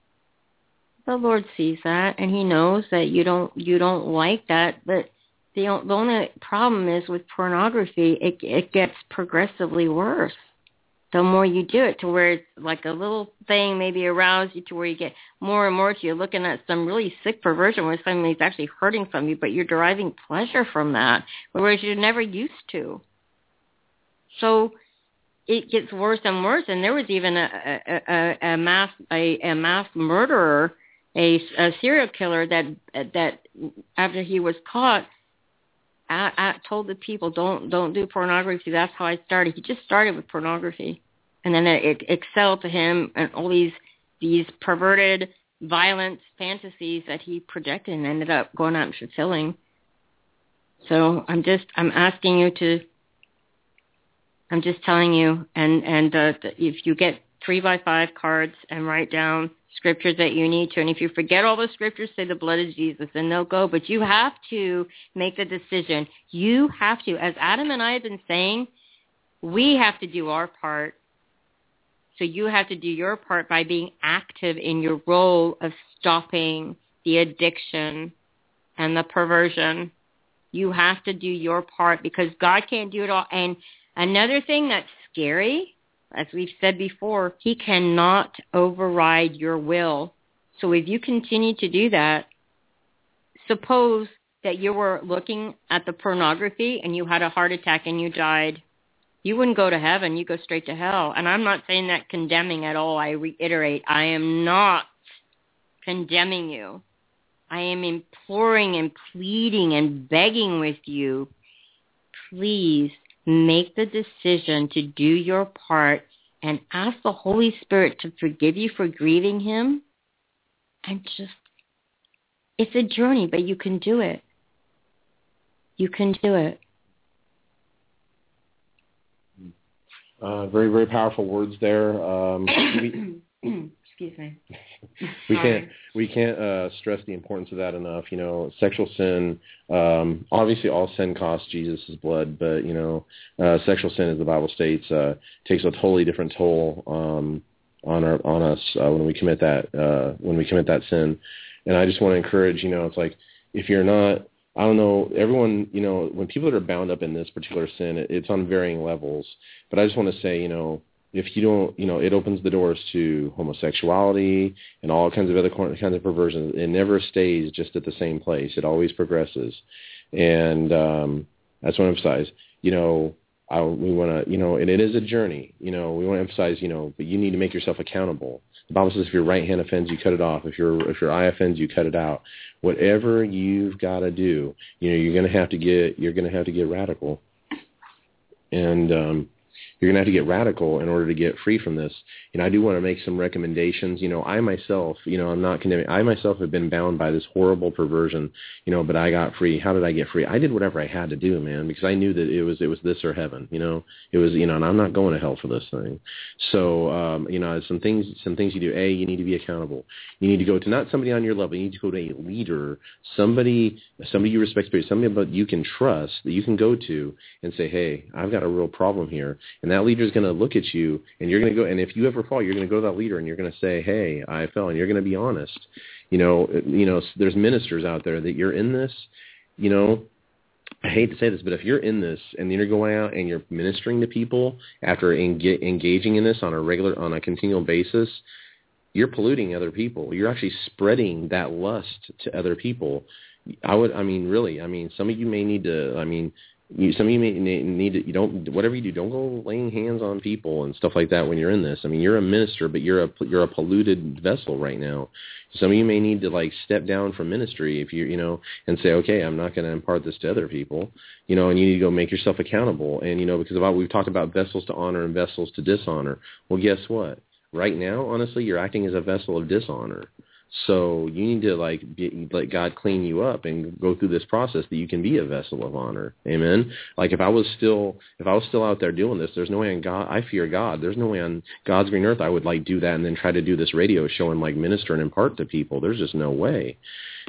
the Lord sees that, and He knows that you don't you don't like that. But the the only problem is with pornography, it it gets progressively worse. The more you do it, to where it's like a little thing maybe arouses you to where you get more and more to you're looking at some really sick perversion where somebody's actually hurting from you, but you're deriving pleasure from that, whereas you're never used to. So it gets worse and worse. And there was even a a, a, a mass a, a mass murderer, a, a serial killer that that after he was caught, I, I told the people don't don't do pornography. That's how I started. He just started with pornography, and then it, it excelled to him and all these these perverted violent fantasies that he projected and ended up going out and fulfilling. So I'm just I'm asking you to I'm just telling you, and and uh, if you get three by five cards and write down scriptures that you need to, and if you forget all the scriptures, say the blood of Jesus, and they'll go. But you have to make the decision. You have to, as Adam and I have been saying, we have to do our part. So you have to do your part by being active in your role of stopping the addiction and the perversion. You have to do your part because God can't do it all. And Another thing that's scary, as we've said before, he cannot override your will. So if you continue to do that, suppose that you were looking at the pornography and you had a heart attack and you died. You wouldn't go to heaven, you go straight to hell. And I'm not saying that condemning at all. I reiterate, I am not condemning you. I am imploring and pleading and begging with you, please make the decision to do your part and ask the Holy Spirit to forgive you for grieving him and just it's a journey, but you can do it. You can do it. Uh, very, very powerful words there. Um, Excuse me. we can't we can't uh, stress the importance of that enough. You know, sexual sin. Um, obviously, all sin costs Jesus' blood, but you know, uh, sexual sin, as the Bible states, uh, takes a totally different toll um, on our on us uh, when we commit that uh, when we commit that sin. And I just want to encourage. You know, it's like if you're not I don't know, everyone, you know, when people that are bound up in this particular sin, it, it's on varying levels. But I just want to say, you know, if you don't, you know, it opens the doors to homosexuality and all kinds of other kinds of perversions. It never stays just at the same place. It always progresses, and um, that's what I emphasize. You know, I, we want to, you know, and it is a journey. You know, we want to emphasize, you know, but you need to make yourself accountable. The Bible says if your right hand offends, you cut it off. If your if your eye offends, you cut it out. Whatever you've got to do, you know, you're going to have to get you're going to have to get radical. And um, you're going to have to get radical in order to get free from this. And I do want to make some recommendations. You know, I myself, you know, I'm not condemning. I myself have been bound by this horrible perversion, you know, but I got free. How did I get free? I did whatever I had to do, man, because I knew that it was it was this or heaven. You know, it was you know, and I'm not going to hell for this thing. So, um, you know, some things some things you do. A, you need to be accountable. You need to go to not somebody on your level. You need to go to a leader, somebody somebody you respect, somebody but you can trust that you can go to and say, hey, I've got a real problem here, and that leader is going to look at you and you're going to go and if you ever fall you're going to go to that leader and you're going to say hey i fell and you're going to be honest you know you know there's ministers out there that you're in this you know I hate to say this, but if you're in this and you're going out and you're ministering to people after enga- engaging in this on a regular, on a continual basis, you're polluting other people. You're actually spreading that lust to other people. I would, I mean, really, I mean, some of you may need to, I mean, you, some of you may need to, you don't, whatever you do, don't go laying hands on people and stuff like that when you're in this. I mean, you're a minister, but you're a, you're a polluted vessel right now. Some of you may need to like step down from ministry if you, you know, and say, okay, I'm not going to impart this to other people, you know, and you need to go make yourself accountable. And, you know, because all, we've talked about vessels to honor and vessels to dishonor. Well, guess what? Right now, honestly, you're acting as a vessel of dishonor. So you need to like be, let God clean you up and go through this process that you can be a vessel of honor. Amen. Like if I was still if I was still out there doing this, there's no way on God. I fear God. There's no way on God's green earth I would like do that and then try to do this radio show and like minister and impart to people. There's just no way.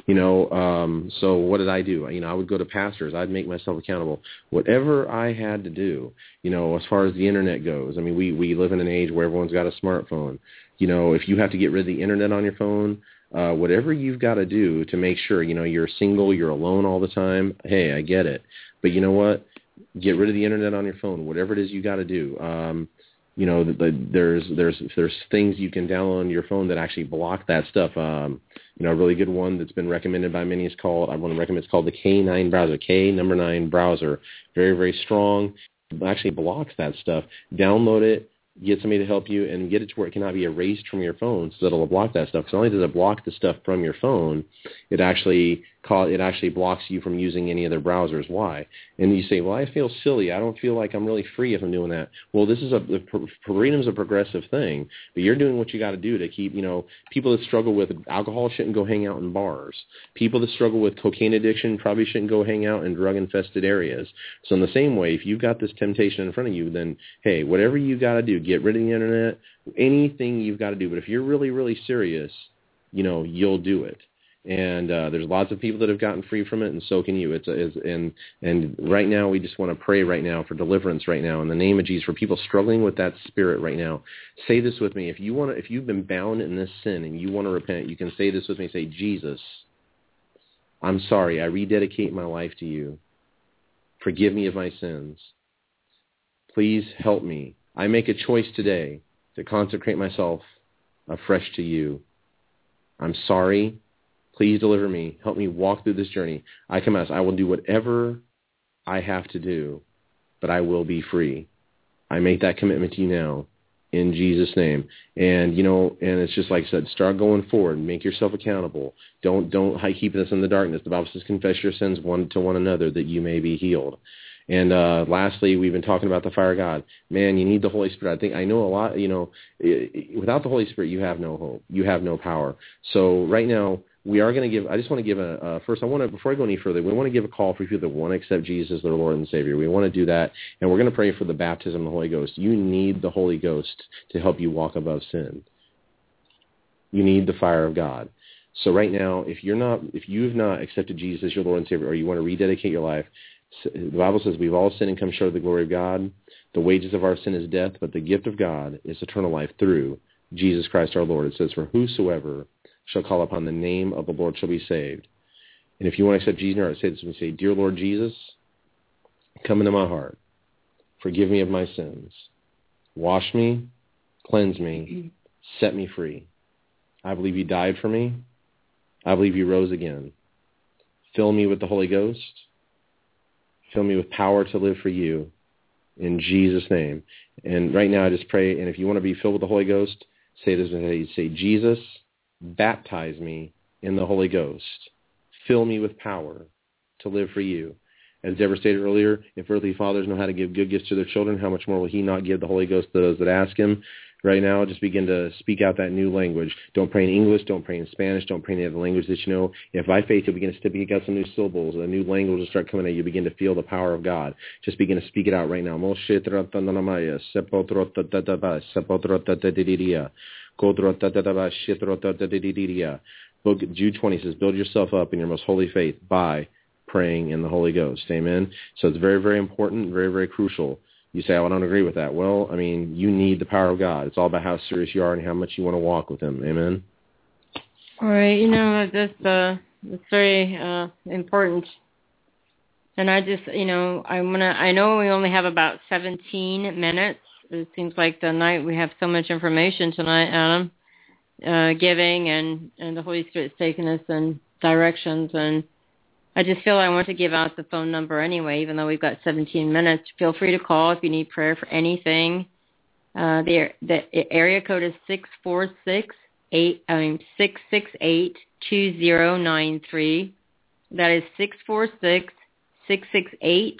You know. Um, so what did I do? You know, I would go to pastors. I'd make myself accountable. Whatever I had to do. You know, as far as the internet goes. I mean, we we live in an age where everyone's got a smartphone you know, if you have to get rid of the internet on your phone, uh, whatever you've got to do to make sure, you know, you're single, you're alone all the time. Hey, I get it. But you know what? Get rid of the internet on your phone. Whatever it is you got to do. Um, you know, the, the, there's there's there's things you can download on your phone that actually block that stuff. Um, you know, a really good one that's been recommended by many is called I want to recommend it's called the K9 browser. K number nine browser. Very very strong. Actually blocks that stuff. Download it get somebody to help you and get it to where it cannot be erased from your phone so that it'll block that stuff. Because not only does it block the stuff from your phone, it actually call, it actually blocks you from using any other browsers. Why? And you say, well, I feel silly. I don't feel like I'm really free if I'm doing that. Well, this is a the, freedom's a progressive thing, but you're doing what you got to do to keep. You know, people that struggle with alcohol shouldn't go hang out in bars. People that struggle with cocaine addiction probably shouldn't go hang out in drug infested areas. So in the same way, if you've got this temptation in front of you, then hey, whatever you got to do, get rid of the internet, anything you've got to do. But if you're really, really serious, you know, you'll do it and uh, there's lots of people that have gotten free from it, and so can you. It's, it's and and right now we just want to pray right now for deliverance right now in the name of Jesus for people struggling with that spirit right now. Say this with me. If you want to, if you've been bound in this sin and you want to repent, you can say this with me. Say, Jesus, I'm sorry. I rededicate my life to you. Forgive me of my sins. Please help me. I make a choice today to consecrate myself afresh to you. I'm sorry Please deliver me. Help me walk through this journey. I come confess I will do whatever I have to do, but I will be free. I make that commitment to you now in Jesus' name. And you know, and it's just like I said, start going forward. Make yourself accountable. Don't don't keep this in the darkness. The Bible says, confess your sins one to one another that you may be healed. And uh, lastly, we've been talking about the fire of God. Man, you need the Holy Spirit. I think I know a lot. You know, without the Holy Spirit, you have no hope. You have no power. So right now, we are going to give, I just want to give a, uh, first I want to, before I go any further, we want to give a call for people that want to accept Jesus as their Lord and Savior. We want to do that, and we're going to pray for the baptism of the Holy Ghost. You need the Holy Ghost to help you walk above sin. You need the fire of God. So right now, if you're not, if you've not accepted Jesus as your Lord and Savior, or you want to rededicate your life, the Bible says we've all sinned and come short of the glory of God. The wages of our sin is death, but the gift of God is eternal life through Jesus Christ our Lord. It says, for whosoever shall call upon the name of the Lord shall be saved. And if you want to accept Jesus heart, say this and say, Dear Lord Jesus, come into my heart. Forgive me of my sins. Wash me, cleanse me, set me free. I believe you died for me. I believe you rose again. Fill me with the Holy Ghost. Fill me with power to live for you in Jesus' name. And right now I just pray, and if you want to be filled with the Holy Ghost, say this, and say, Jesus, baptize me in the Holy Ghost. Fill me with power to live for you. As Deborah stated earlier, if earthly fathers know how to give good gifts to their children, how much more will he not give the Holy Ghost to those that ask him? Right now, just begin to speak out that new language. Don't pray in English. Don't pray in Spanish. Don't pray in any other language that you know. If by faith you begin to speak out some new syllables, a new language will start coming out. You begin to feel the power of God. Just begin to speak it out right now. Book Jude 20 says, build yourself up in your most holy faith by praying in the Holy Ghost. Amen. So it's very, very important, very, very crucial. You say, oh, I don't agree with that. Well, I mean, you need the power of God. It's all about how serious you are and how much you want to walk with him. Amen. All right. You know, that's, uh, that's very uh, important. And I just, you know, I'm to, I know we only have about 17 minutes it seems like the night we have so much information tonight, Adam, uh, giving and and the Holy Spirit's taking us in directions and I just feel I want to give out the phone number anyway, even though we've got 17 minutes. Feel free to call if you need prayer for anything. Uh, the the area code is six four six eight. I mean six six eight two zero nine three. That is six four six six six eight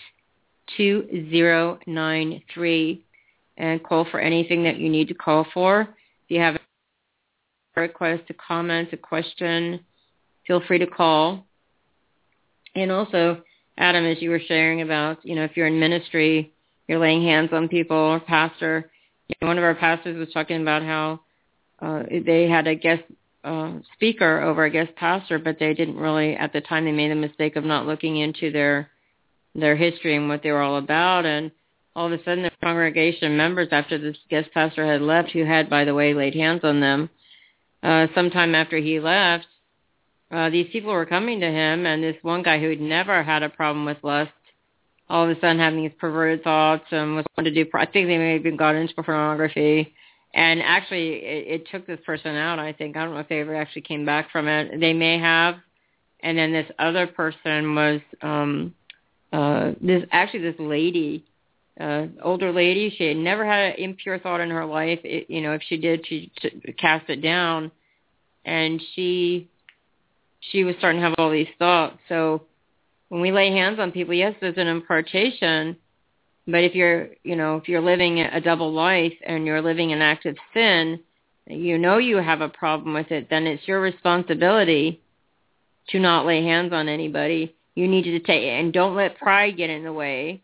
two zero nine three and call for anything that you need to call for. If you have a request, a comment, a question, feel free to call. And also, Adam, as you were sharing about, you know, if you're in ministry, you're laying hands on people or pastor. You know, one of our pastors was talking about how uh, they had a guest uh, speaker over a guest pastor, but they didn't really, at the time, they made the mistake of not looking into their their history and what they were all about. And all of a sudden, the congregation members, after this guest pastor had left, who had, by the way, laid hands on them, uh, sometime after he left, uh, these people were coming to him, and this one guy who had never had a problem with lust, all of a sudden having these perverted thoughts and was wanting to do. I think they may have even got into pornography, and actually, it, it took this person out. I think I don't know if they ever actually came back from it. They may have, and then this other person was um, uh, this actually this lady. Uh, older lady, she had never had an impure thought in her life. It, you know, if she did, she t- cast it down, and she she was starting to have all these thoughts. So when we lay hands on people, yes, there's an impartation, but if you're, you know, if you're living a double life and you're living in active sin, you know you have a problem with it, then it's your responsibility to not lay hands on anybody. You need to take it and don't let pride get in the way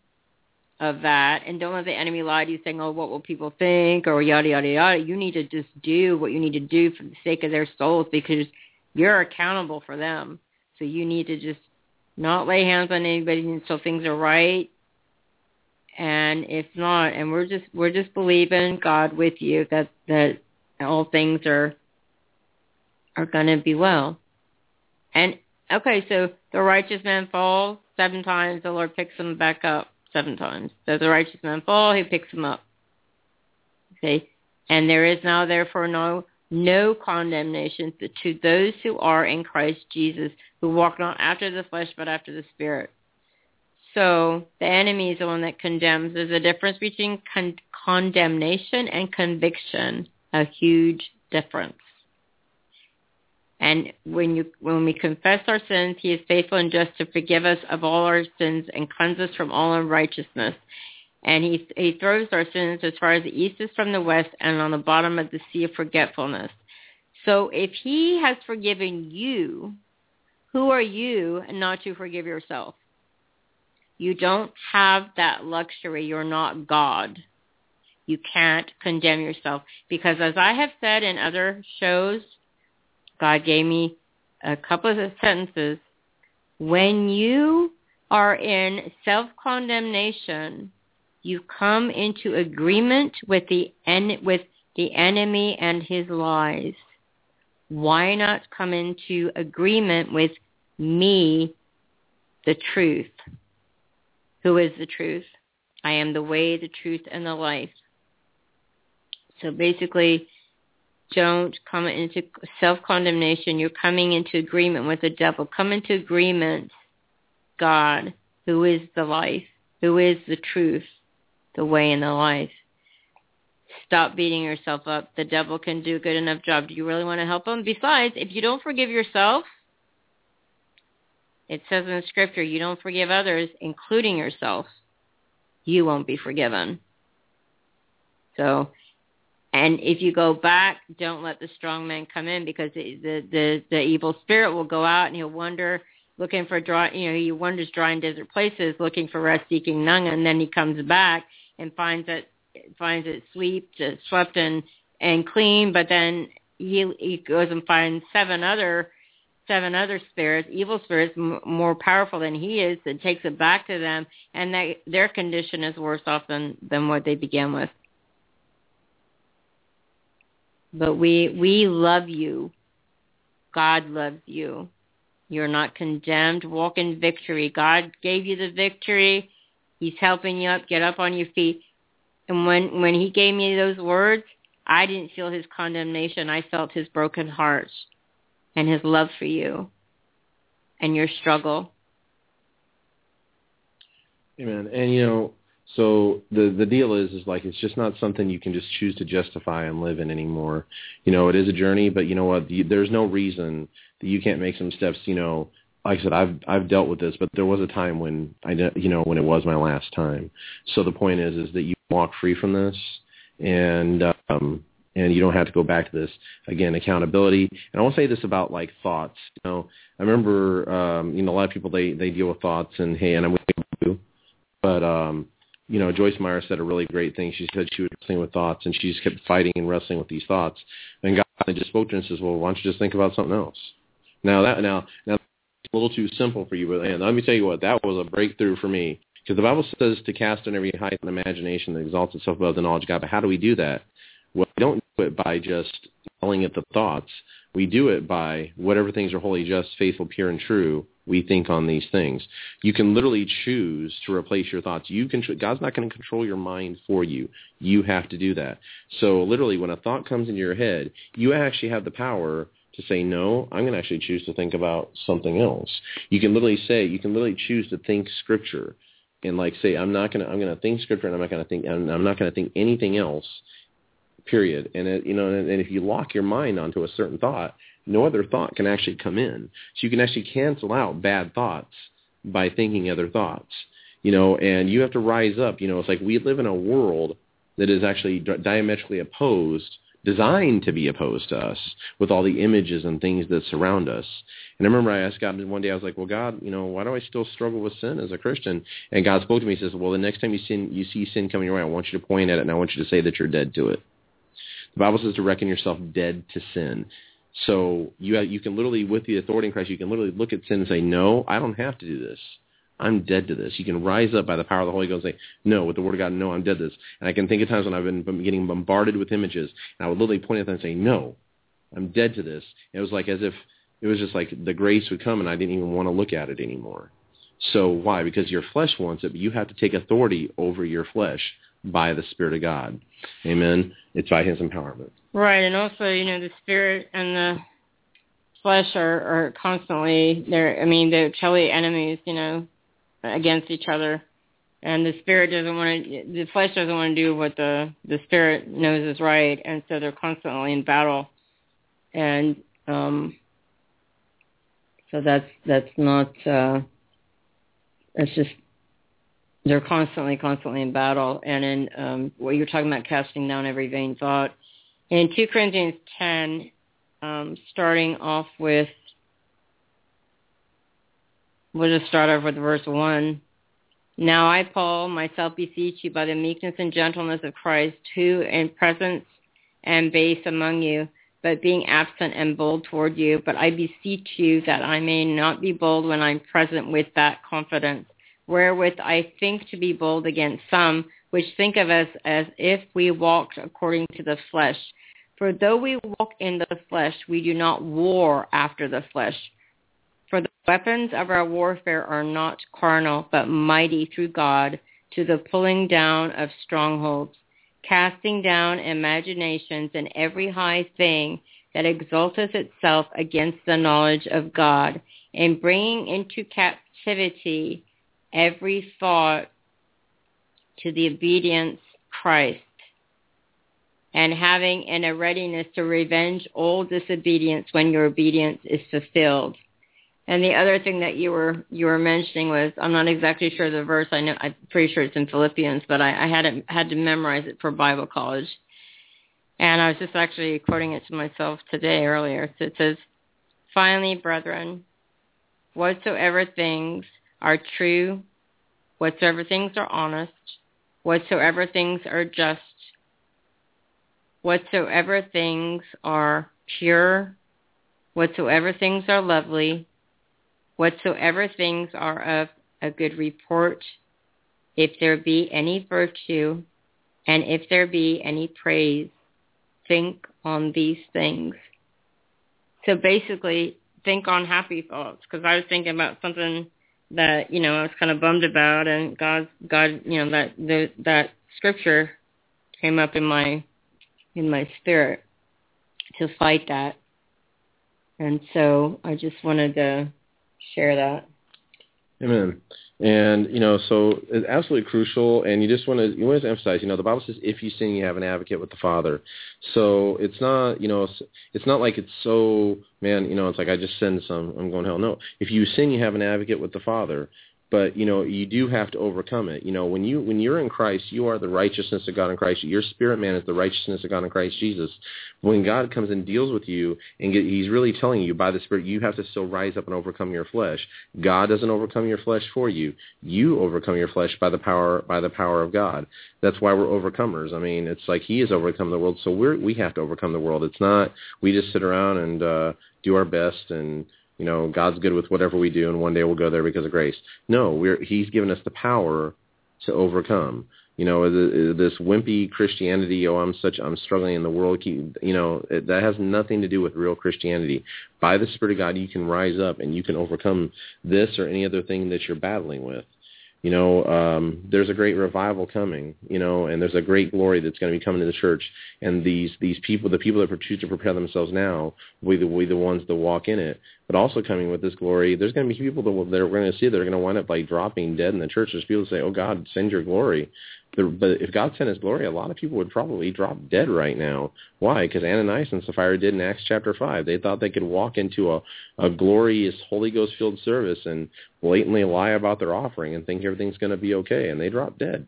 of that and don't let the enemy lie to you saying, Oh, what will people think or yada yada yada. You need to just do what you need to do for the sake of their souls because you're accountable for them. So you need to just not lay hands on anybody until things are right. And if not, and we're just we're just believing God with you that that all things are are going to be well. And okay, so the righteous man falls seven times, the Lord picks him back up seven times. So the righteous man fall, he picks him up. Okay, and there is now therefore no no condemnation to those who are in Christ Jesus, who walk not after the flesh but after the Spirit. So the enemy is the one that condemns. There's a difference between con- condemnation and conviction, a huge difference. And when you when we confess our sins, he is faithful and just to forgive us of all our sins and cleanse us from all unrighteousness and he he throws our sins as far as the east is from the west and on the bottom of the sea of forgetfulness. So if he has forgiven you, who are you not to forgive yourself? You don't have that luxury. You're not God. You can't condemn yourself because as I have said in other shows, God gave me a couple of sentences. When you are in self-condemnation, you come into agreement with the en- with the enemy and his lies. Why not come into agreement with me, the truth? Who is the truth? I am the way, the truth, and the life. So basically, don't come into self-condemnation. You're coming into agreement with the devil. Come into agreement, God, who is the life, who is the truth, the way and the life. Stop beating yourself up. The devil can do a good enough job. Do you really want to help him? Besides, if you don't forgive yourself, it says in the scripture, you don't forgive others, including yourself, you won't be forgiven. So, and if you go back, don't let the strong man come in because the the the, evil spirit will go out and he'll wander looking for dry, you know, he wanders dry and desert places looking for rest, seeking none, and then he comes back and finds it finds it swept, swept and and clean, but then he he goes and finds seven other seven other spirits, evil spirits, m- more powerful than he is, and takes it back to them, and their condition is worse off than than what they began with. But we we love you. God loves you. You're not condemned. Walk in victory. God gave you the victory. He's helping you up. Get up on your feet. And when when he gave me those words, I didn't feel his condemnation. I felt his broken heart and his love for you and your struggle. Amen. And you know, so the the deal is is like it's just not something you can just choose to justify and live in anymore. You know, it is a journey, but you know what? There's no reason that you can't make some steps. You know, like I said, I've I've dealt with this, but there was a time when I you know when it was my last time. So the point is is that you walk free from this, and um, and you don't have to go back to this. Again accountability. And i to say this about like thoughts. You know i remember um you know a lot of people they they deal with thoughts and hey and i'm with you. But um you know joyce meyer said a really great thing. She said she was wrestling with thoughts and she just kept fighting and wrestling with these thoughts. And god just spoke to her and says well why don't you just think about something else? Now that now now a little too simple for you but and let me tell you what that was a breakthrough for me because the bible says to cast on every height and imagination that exalts itself above the knowledge of god but how do we do that well, we don't do it by just yelling it the thoughts. We do it by whatever things are holy, just, faithful, pure, and true. We think on these things. You can literally choose to replace your thoughts. You can. God's not going to control your mind for you. You have to do that. So literally, when a thought comes into your head, you actually have the power to say no. I'm going to actually choose to think about something else. You can literally say. You can literally choose to think Scripture, and like say, I'm not going to. I'm going to think Scripture, and I'm not going to think. I'm not going to think anything else period. And it, you know, and, and if you lock your mind onto a certain thought, no other thought can actually come in. So you can actually cancel out bad thoughts by thinking other thoughts. You know, and you have to rise up. You know, it's like we live in a world that is actually diametrically opposed, designed to be opposed to us with all the images and things that surround us. And I remember I asked God one day, I was like, well, God, you know, why do I still struggle with sin as a Christian? And God spoke to me, He says, well, the next time you sin, you see sin coming your way, I want you to point at it and I want you to say that you're dead to it. The Bible says to reckon yourself dead to sin. So you have, you can literally, with the authority in Christ, you can literally look at sin and say, no, I don't have to do this. I'm dead to this. You can rise up by the power of the Holy Ghost and say, no, with the Word of God, no, I'm dead to this. And I can think of times when I've been getting bombarded with images, and I would literally point at them and say, no, I'm dead to this. And it was like as if it was just like the grace would come and I didn't even want to look at it anymore. So why? Because your flesh wants it, but you have to take authority over your flesh by the Spirit of God. Amen. It's by His empowerment. Right, and also, you know, the Spirit and the flesh are, are constantly they're I mean they're totally enemies, you know, against each other. And the spirit doesn't want to the flesh doesn't want to do what the the spirit knows is right and so they're constantly in battle. And um so that's that's not uh that's just they're constantly, constantly in battle. And in um, what you're talking about, casting down every vain thought. In 2 Corinthians 10, um, starting off with, we'll just start off with verse 1. Now I, Paul, myself beseech you by the meekness and gentleness of Christ, who in presence am base among you, but being absent and bold toward you. But I beseech you that I may not be bold when I'm present with that confidence wherewith I think to be bold against some, which think of us as if we walked according to the flesh. For though we walk in the flesh, we do not war after the flesh. For the weapons of our warfare are not carnal, but mighty through God to the pulling down of strongholds, casting down imaginations and every high thing that exalteth itself against the knowledge of God, and bringing into captivity every thought to the obedience Christ and having in a readiness to revenge all disobedience when your obedience is fulfilled. And the other thing that you were you were mentioning was I'm not exactly sure the verse. I know I'm pretty sure it's in Philippians, but I, I had it, had to memorize it for Bible college. And I was just actually quoting it to myself today earlier. So it says, "Finally, brethren, whatsoever things are true, whatsoever things are honest, whatsoever things are just, whatsoever things are pure, whatsoever things are lovely, whatsoever things are of a good report, if there be any virtue, and if there be any praise, think on these things. So basically, think on happy thoughts, because I was thinking about something that you know I was kind of bummed about, and God, God, you know that the, that scripture came up in my in my spirit to fight that, and so I just wanted to share that. Amen. And you know, so it's absolutely crucial. And you just want to you want to emphasize, you know, the Bible says, "If you sin, you have an advocate with the Father." So it's not, you know, it's not like it's so, man, you know, it's like I just sin some I'm going hell. No, if you sin, you have an advocate with the Father. But you know you do have to overcome it. You know when you when you're in christ you are the righteousness of god in christ. Your spirit man is the righteousness of god in christ jesus. When god comes and deals with you and get, he's really telling you by the spirit you have to still rise up and overcome your flesh. God doesn't overcome your flesh for you. You overcome your flesh by the power by the power of god. That's why we're overcomers. I mean it's like he has overcome the world. So we're we have to overcome the world. It's not we just sit around and uh do our best and you know, God's good with whatever we do, and one day we'll go there because of grace. No, we're He's given us the power to overcome. You know, this wimpy Christianity. Oh, I'm such I'm struggling in the world. You know, that has nothing to do with real Christianity. By the Spirit of God, you can rise up and you can overcome this or any other thing that you're battling with you know, um, there's a great revival coming, you know, and there's a great glory that's going to be coming to the church. And these these people, the people that choose to prepare themselves now, will be the, will be the ones that walk in it. But also coming with this glory, there's going to be people that, will, that are going to see that are going to wind up like dropping dead in the church. There's people that say, "Oh God, send your glory." But if God sent his glory, a lot of people would probably drop dead right now. Why? Because Ananias and Sapphira did in Acts chapter 5. They thought they could walk into a, a glorious Holy Ghost-filled service and blatantly lie about their offering and think everything's going to be okay, and they dropped dead.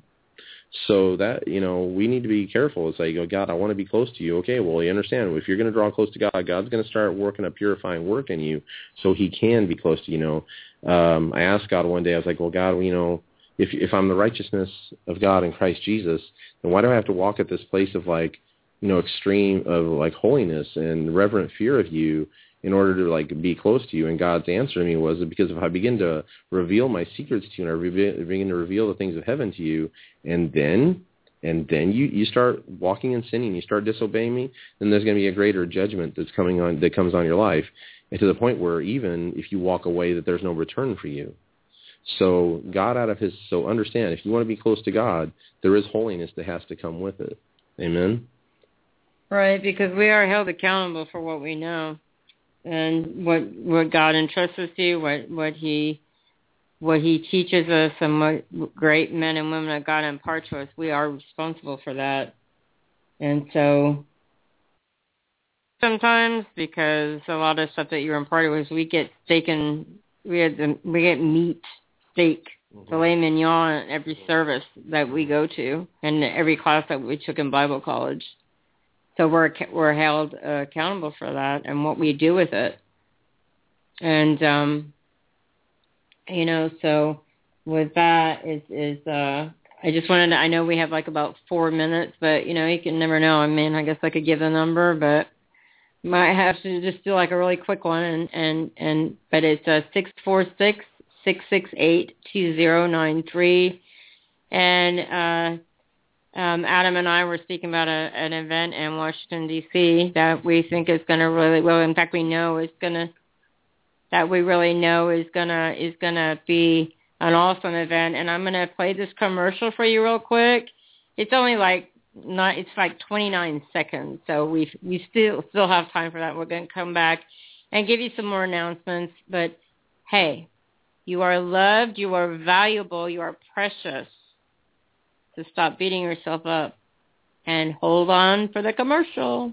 So that, you know, we need to be careful. It's like, oh, God, I want to be close to you. Okay, well, you understand. If you're going to draw close to God, God's going to start working a purifying work in you so he can be close to you. Know, um, I asked God one day, I was like, well, God, you know, if if I'm the righteousness of God in Christ Jesus, then why do I have to walk at this place of like, you know, extreme of like holiness and reverent fear of you in order to like be close to you? And God's answer to me was because if I begin to reveal my secrets to you and I begin to reveal the things of heaven to you, and then and then you you start walking in sinning, you start disobeying me, then there's going to be a greater judgment that's coming on that comes on your life, and to the point where even if you walk away, that there's no return for you. So God out of his, so understand, if you want to be close to God, there is holiness that has to come with it. Amen? Right, because we are held accountable for what we know and what what God entrusts us to, what what he what he teaches us and what great men and women of God impart to us. We are responsible for that. And so sometimes because a lot of stuff that you're imparted with, we get taken, we had we get meat steak, mm-hmm. filet mignon every service that we go to and every class that we took in Bible college. So we're we're held uh, accountable for that and what we do with it. And um you know, so with that is is uh I just wanted to I know we have like about 4 minutes, but you know, you can never know. I mean, I guess I could give a number, but might have to just do like a really quick one and and and but it's uh, 646 six six eight two zero nine three. And uh, um, Adam and I were speaking about a, an event in Washington D.C. that we think is going to really well. In fact, we know is going to that we really know is gonna is gonna be an awesome event. And I'm gonna play this commercial for you real quick. It's only like not it's like 29 seconds, so we we still still have time for that. We're gonna come back and give you some more announcements. But hey, you are loved. You are valuable. You are precious. So stop beating yourself up and hold on for the commercial.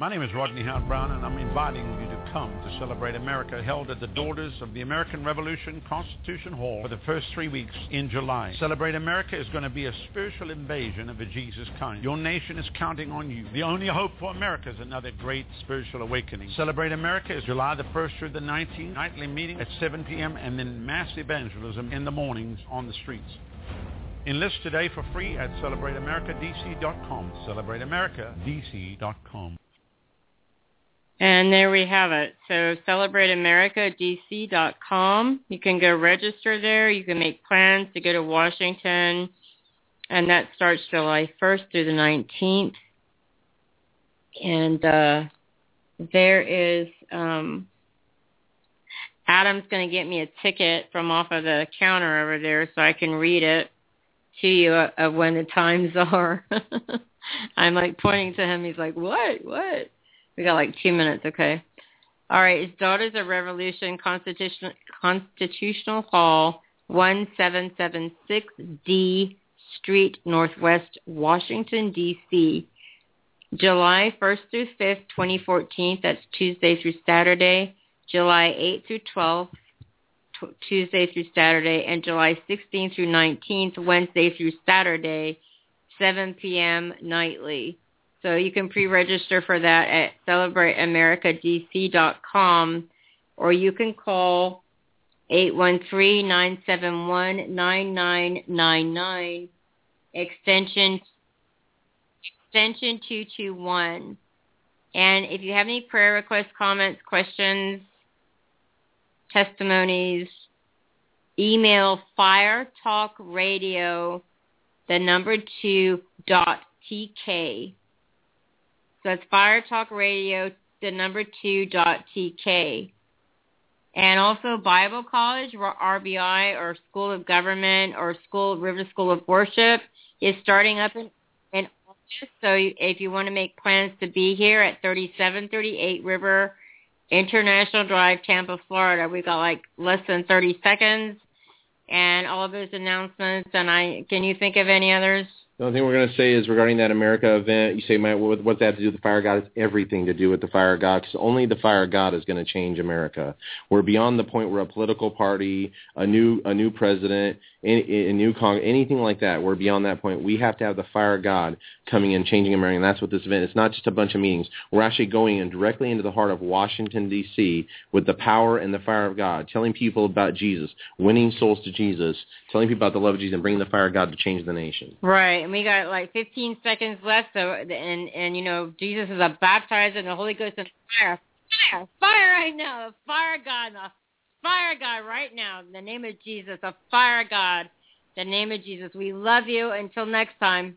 My name is Rodney Howard-Browne, and I'm inviting you to come to celebrate America, held at the Daughters of the American Revolution Constitution Hall for the first three weeks in July. Celebrate America is going to be a spiritual invasion of the Jesus kind. Your nation is counting on you. The only hope for America is another great spiritual awakening. Celebrate America is July the 1st through the 19th, nightly meeting at 7 p.m., and then mass evangelism in the mornings on the streets. Enlist today for free at celebrateamericadc.com. Celebrateamericadc.com. And there we have it. So celebrateamericadc.com. You can go register there. You can make plans to go to Washington. And that starts July 1st through the 19th. And uh, there is, um, Adam's going to get me a ticket from off of the counter over there so I can read it to you of when the times are. I'm like pointing to him. He's like, what? What? We got like two minutes, okay. All right, it's Daughters of Revolution Constitutional, Constitutional Hall, 1776D Street, Northwest Washington, D.C. July 1st through 5th, 2014. That's Tuesday through Saturday, July 8th through 12th, t- Tuesday through Saturday, and July 16th through 19th, Wednesday through Saturday, 7 p.m. nightly. So you can pre-register for that at celebrateamericadc.com or you can call 813-971-9999 extension extension 221. And if you have any prayer requests, comments, questions, testimonies, email fire talk radio the number two dot tk so it's Fire Talk Radio, the number two dot TK. And also Bible College, RBI, or School of Government, or School River School of Worship is starting up in, in August. So if you want to make plans to be here at 3738 River International Drive, Tampa, Florida, we've got like less than 30 seconds. And all of those announcements. And I, can you think of any others? The only thing we're going to say is regarding that America event, you say, Matt, what, what's that have to do with the fire god? It's everything to do with the fire god because only the fire god is going to change America. We're beyond the point where a political party, a new a new president, a, a new Congress, anything like that, we're beyond that point. We have to have the fire god coming in, changing America, and that's what this event. It's not just a bunch of meetings. We're actually going in directly into the heart of Washington D.C. with the power and the fire of God, telling people about Jesus, winning souls to Jesus, telling people about the love of Jesus, and bringing the fire of God to change the nation. Right, and we got like 15 seconds left. So, and and you know, Jesus is a baptizer in the Holy Ghost and fire, fire, fire right now, fire God, the fire God right now, in the name of Jesus, the fire God, the name of Jesus. We love you. Until next time.